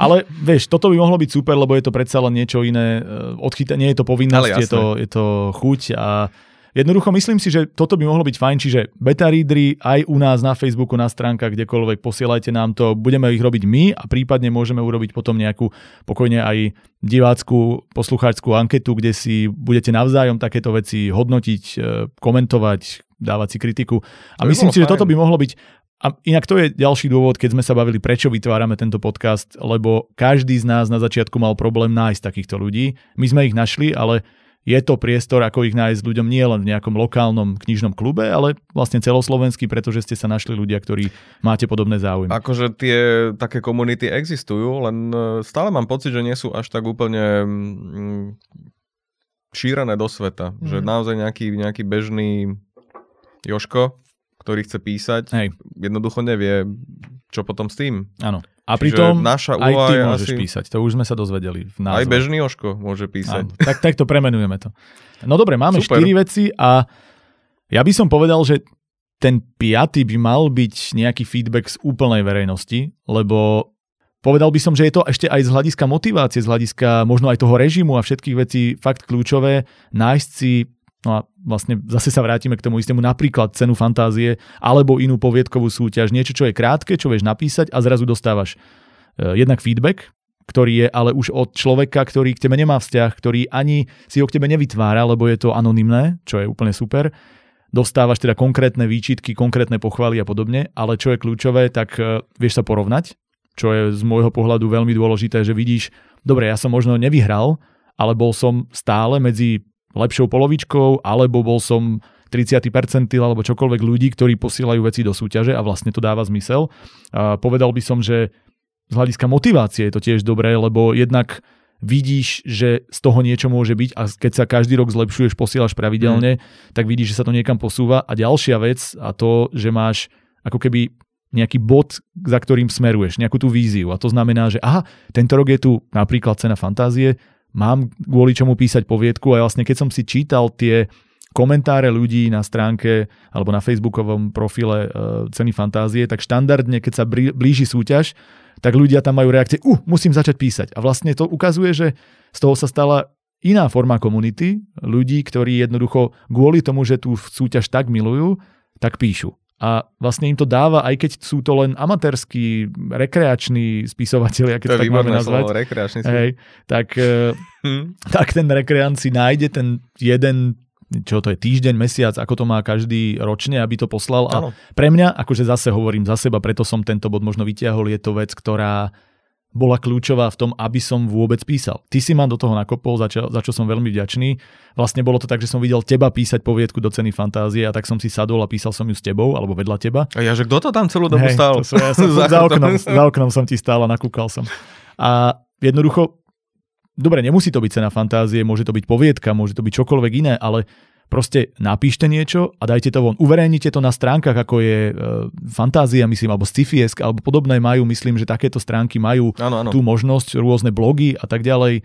Ale vieš, toto by mohlo byť super, lebo je to predsa len niečo iné. Eh, Odchyta, nie je to povinnosť, je to, je to chuť a Jednoducho myslím si, že toto by mohlo byť fajn, čiže beta readery aj u nás na Facebooku, na stránkach, kdekoľvek, posielajte nám to, budeme ich robiť my a prípadne môžeme urobiť potom nejakú pokojne aj divácku, poslucháčskú anketu, kde si budete navzájom takéto veci hodnotiť, eh, komentovať, dávať si kritiku. A myslím si, fajn. že toto by mohlo byť a inak to je ďalší dôvod, keď sme sa bavili, prečo vytvárame tento podcast, lebo každý z nás na začiatku mal problém nájsť takýchto ľudí. My sme ich našli, ale je to priestor, ako ich nájsť ľuďom nie len v nejakom lokálnom knižnom klube, ale vlastne celoslovenský, pretože ste sa našli ľudia, ktorí máte podobné záujmy. Akože tie také komunity existujú, len e, stále mám pocit, že nie sú až tak úplne mm, šírené do sveta. Mm. Že naozaj nejaký, nejaký bežný Joško ktorý chce písať, Hej. jednoducho nevie, čo potom s tým. Áno. A pritom naša aj ty môžeš asi... písať, to už sme sa dozvedeli. V názve. Aj bežný Oško môže písať. Áno. Tak, tak to premenujeme to. No dobre, máme Super. 4 veci a ja by som povedal, že ten piaty by mal byť nejaký feedback z úplnej verejnosti, lebo povedal by som, že je to ešte aj z hľadiska motivácie, z hľadiska možno aj toho režimu a všetkých vecí fakt kľúčové, nájsť si No a vlastne zase sa vrátime k tomu istému, napríklad cenu fantázie alebo inú poviedkovú súťaž, niečo, čo je krátke, čo vieš napísať a zrazu dostávaš uh, jednak feedback, ktorý je ale už od človeka, ktorý k tebe nemá vzťah, ktorý ani si ho k tebe nevytvára, lebo je to anonymné, čo je úplne super. Dostávaš teda konkrétne výčitky, konkrétne pochvaly a podobne, ale čo je kľúčové, tak uh, vieš sa porovnať, čo je z môjho pohľadu veľmi dôležité, že vidíš, dobre, ja som možno nevyhral, ale bol som stále medzi lepšou polovičkou, alebo bol som 30. percentil alebo čokoľvek ľudí, ktorí posielajú veci do súťaže a vlastne to dáva zmysel. A povedal by som, že z hľadiska motivácie je to tiež dobré, lebo jednak vidíš, že z toho niečo môže byť a keď sa každý rok zlepšuješ, posielaš pravidelne, mm. tak vidíš, že sa to niekam posúva. A ďalšia vec a to, že máš ako keby nejaký bod, za ktorým smeruješ, nejakú tú víziu. A to znamená, že aha, tento rok je tu napríklad cena fantázie, mám kvôli čomu písať poviedku a vlastne keď som si čítal tie komentáre ľudí na stránke alebo na facebookovom profile uh, Ceny fantázie, tak štandardne, keď sa blíži súťaž, tak ľudia tam majú reakcie, uh, musím začať písať. A vlastne to ukazuje, že z toho sa stala iná forma komunity, ľudí, ktorí jednoducho kvôli tomu, že tú súťaž tak milujú, tak píšu. A vlastne im to dáva, aj keď sú to len amatérskí, rekreační spisovatelia, keď to tak máme nazvať. Slovo, rekreačný hej, tak, hmm. (laughs) tak ten rekreant si nájde ten jeden čo to je týždeň, mesiac, ako to má každý ročne, aby to poslal. A ano. pre mňa, akože zase hovorím za seba, preto som tento bod možno vytiahol, je to vec, ktorá bola kľúčová v tom, aby som vôbec písal. Ty si ma do toho nakopol, za čo, za čo som veľmi vďačný. Vlastne bolo to tak, že som videl teba písať poviedku do ceny fantázie a tak som si sadol a písal som ju s tebou, alebo vedľa teba. A ja, že kto to tam celú dobu hey, stál? Som, ja som (laughs) za, oknom, za oknom som ti stál a nakúkal som. A jednoducho dobre, nemusí to byť cena fantázie, môže to byť poviedka, môže to byť čokoľvek iné, ale proste napíšte niečo a dajte to von. Uverejnite to na stránkach, ako je e, Fantázia, myslím, alebo Scifiesk, alebo podobné majú, myslím, že takéto stránky majú Áno, áno. tú možnosť, rôzne blogy a tak ďalej. E,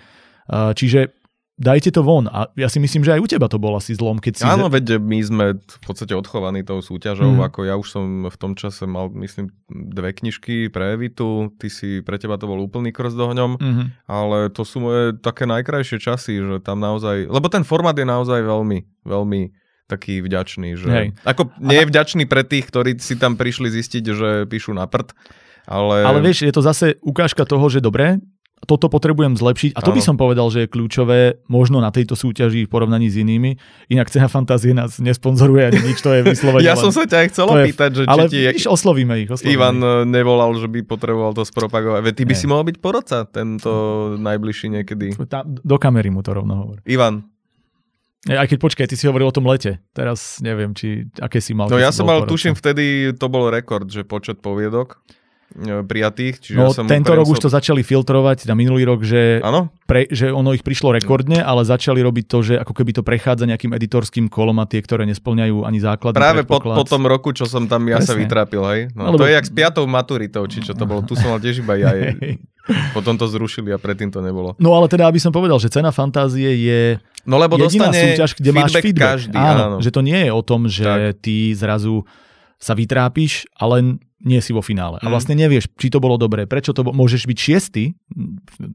čiže dajte to von. A ja si myslím, že aj u teba to bol asi zlom, keď si... Áno, veď my sme v podstate odchovaní tou súťažou, mm. ako ja už som v tom čase mal, myslím, dve knižky pre Evitu, ty si, pre teba to bol úplný krst dohňom, Mhm. ale to sú moje také najkrajšie časy, že tam naozaj, lebo ten formát je naozaj veľmi, veľmi taký vďačný, že Hej. ako nie je vďačný pre tých, ktorí si tam prišli zistiť, že píšu na prd, ale... Ale vieš, je to zase ukážka toho, že dobre, toto potrebujem zlepšiť a to by Áno. som povedal, že je kľúčové možno na tejto súťaži v porovnaní s inými. Inak cena fantázie nás nesponzoruje ani nič, to je vyslovene. (laughs) ja len- som sa ťa aj chcel opýtať, že či Ale ti víš, oslovíme ich. Oslovíme Ivan ich. eh, nevolal, že by potreboval to spropagovať. Veď ty by Nie. si mohol byť porodca tento najbližší niekedy. Tam, do kamery mu to rovno hovor. Ivan, E, Aj keď počkaj, ty si hovoril o tom lete. Teraz neviem, či aké si mal. no ja som mal, tuším, vtedy to bol rekord, že počet poviedok prijatých. Čiže No ja som tento rok už to začali filtrovať, na minulý rok, že, pre, že ono ich prišlo rekordne, ale začali robiť to, že ako keby to prechádza nejakým editorským kolom a tie, ktoré nesplňajú ani základný Práve po, po tom roku, čo som tam ja sa Presne. vytrápil, hej? No, Alebo- To je jak s piatou maturitou, či čo to bolo. Tu som mal tiež iba ja. Potom to zrušili a predtým to nebolo. No ale teda, aby som povedal, že cena fantázie je No lebo jediná súťaž, kde máš feedback. každý. áno, áno. že to nie je o tom, že Tak. ty zrazu sa vytrápiš, ale nie si vo finále. A Mm. vlastne nevieš, či to bolo dobré, prečo to bolo. Môžeš byť šiestý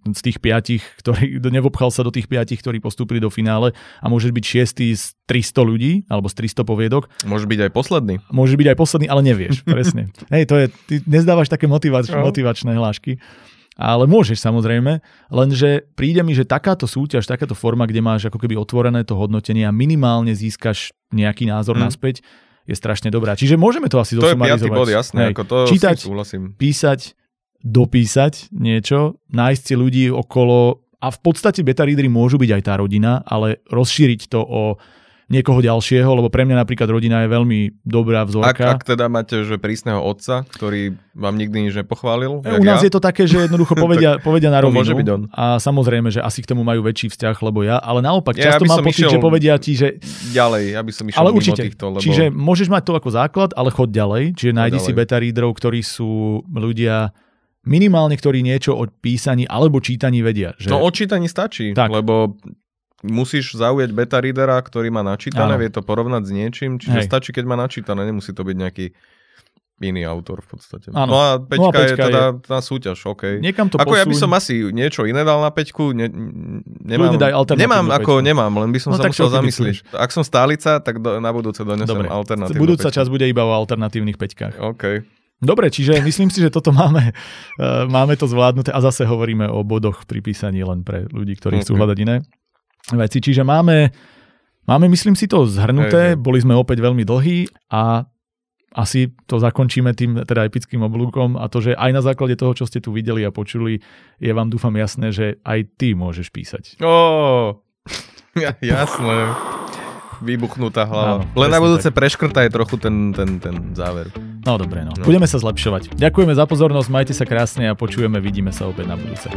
z tých piatich, ktorý nevobchal sa do tých piatich, ktorí postúpili do finále a môžeš byť šiestý z 300 ľudí alebo z 300 poviedok. Môže byť aj posledný. Môžeš byť aj posledný, ale nevieš. (laughs) Presne. Hej, to je, ty nezdávaš také motivač, No. motivačné hlášky. Ale môžeš samozrejme, lenže príde mi, že takáto súťaž, takáto forma, kde máš ako keby otvorené to hodnotenie a minimálne získaš nejaký názor Mm. naspäť, je strašne dobrá. Čiže môžeme to asi To je piatý zosumarizovať. bod, jasné. Hej. Ako to Čítať- súhlasím. Písať, dopísať niečo, nájsť si ľudí okolo a v podstate beta readery môžu byť aj tá rodina, ale rozšíriť to o niekoho ďalšieho, lebo pre mňa napríklad rodina je veľmi dobrá Ak, vzorka. ak teda máte že prísneho otca, ktorý vám nikdy nič nepochválil, U nás je to také, že jednoducho (laughs) povedia, povedia na rovinu. môže byť on. A samozrejme, že asi k tomu majú väčší vzťah, lebo ja, ale naopak, Ja, často aby mám pocit, že povedia ti, že ďalej, aby som išiel ale určite. týchto, lebo... Čiže môžeš mať to ako základ, ale chod ďalej. Čiže nájdi si ďalej. beta readerov, ktorí sú ľudia minimálne, ktorí niečo o písaní alebo čítaní vedia. Že... No odčítaní stačí, Tak. lebo musíš zaujať beta readera, ktorý má načítané, Áno. vie to porovnať s niečím, čiže Hej. stačí, keď má načítané, nemusí to byť nejaký iný autor v podstate. Áno. No a peťka, No a peťka je teda tá súťaž, OK. Niekam to Ako ja by som asi niečo iné dal na peťku, ne, nemám, daj nemám ako peťku. nemám, len by som No sa musel zamyslieť. Ak som stálica, tak do, na budúce donesem Dobre, alternatívnu budúca peťku. časť bude iba o alternatívnych peťkách. OK. Dobre, čiže myslím si, že toto máme, uh, (laughs) máme to zvládnuté a zase hovoríme o bodoch pri písaní len pre ľudí, ktorí chcú Ok. hľadať iné veci. Čiže máme, máme myslím si to zhrnuté, Hej, hej. boli sme opäť veľmi dlhí a asi to zakončíme tým teda epickým oblúkom a to, že aj na základe toho, čo ste tu videli a počuli, je vám dúfam jasné, že aj ty môžeš písať. Ó, (laughs) ja, jasné. Vybuchnutá hlava. Áno, Len na budúce preškrtaj trochu ten, ten, ten záver. No dobre, no. No. Budeme sa zlepšovať. Ďakujeme za pozornosť, majte sa krásne a počujeme, vidíme sa opäť na budúce.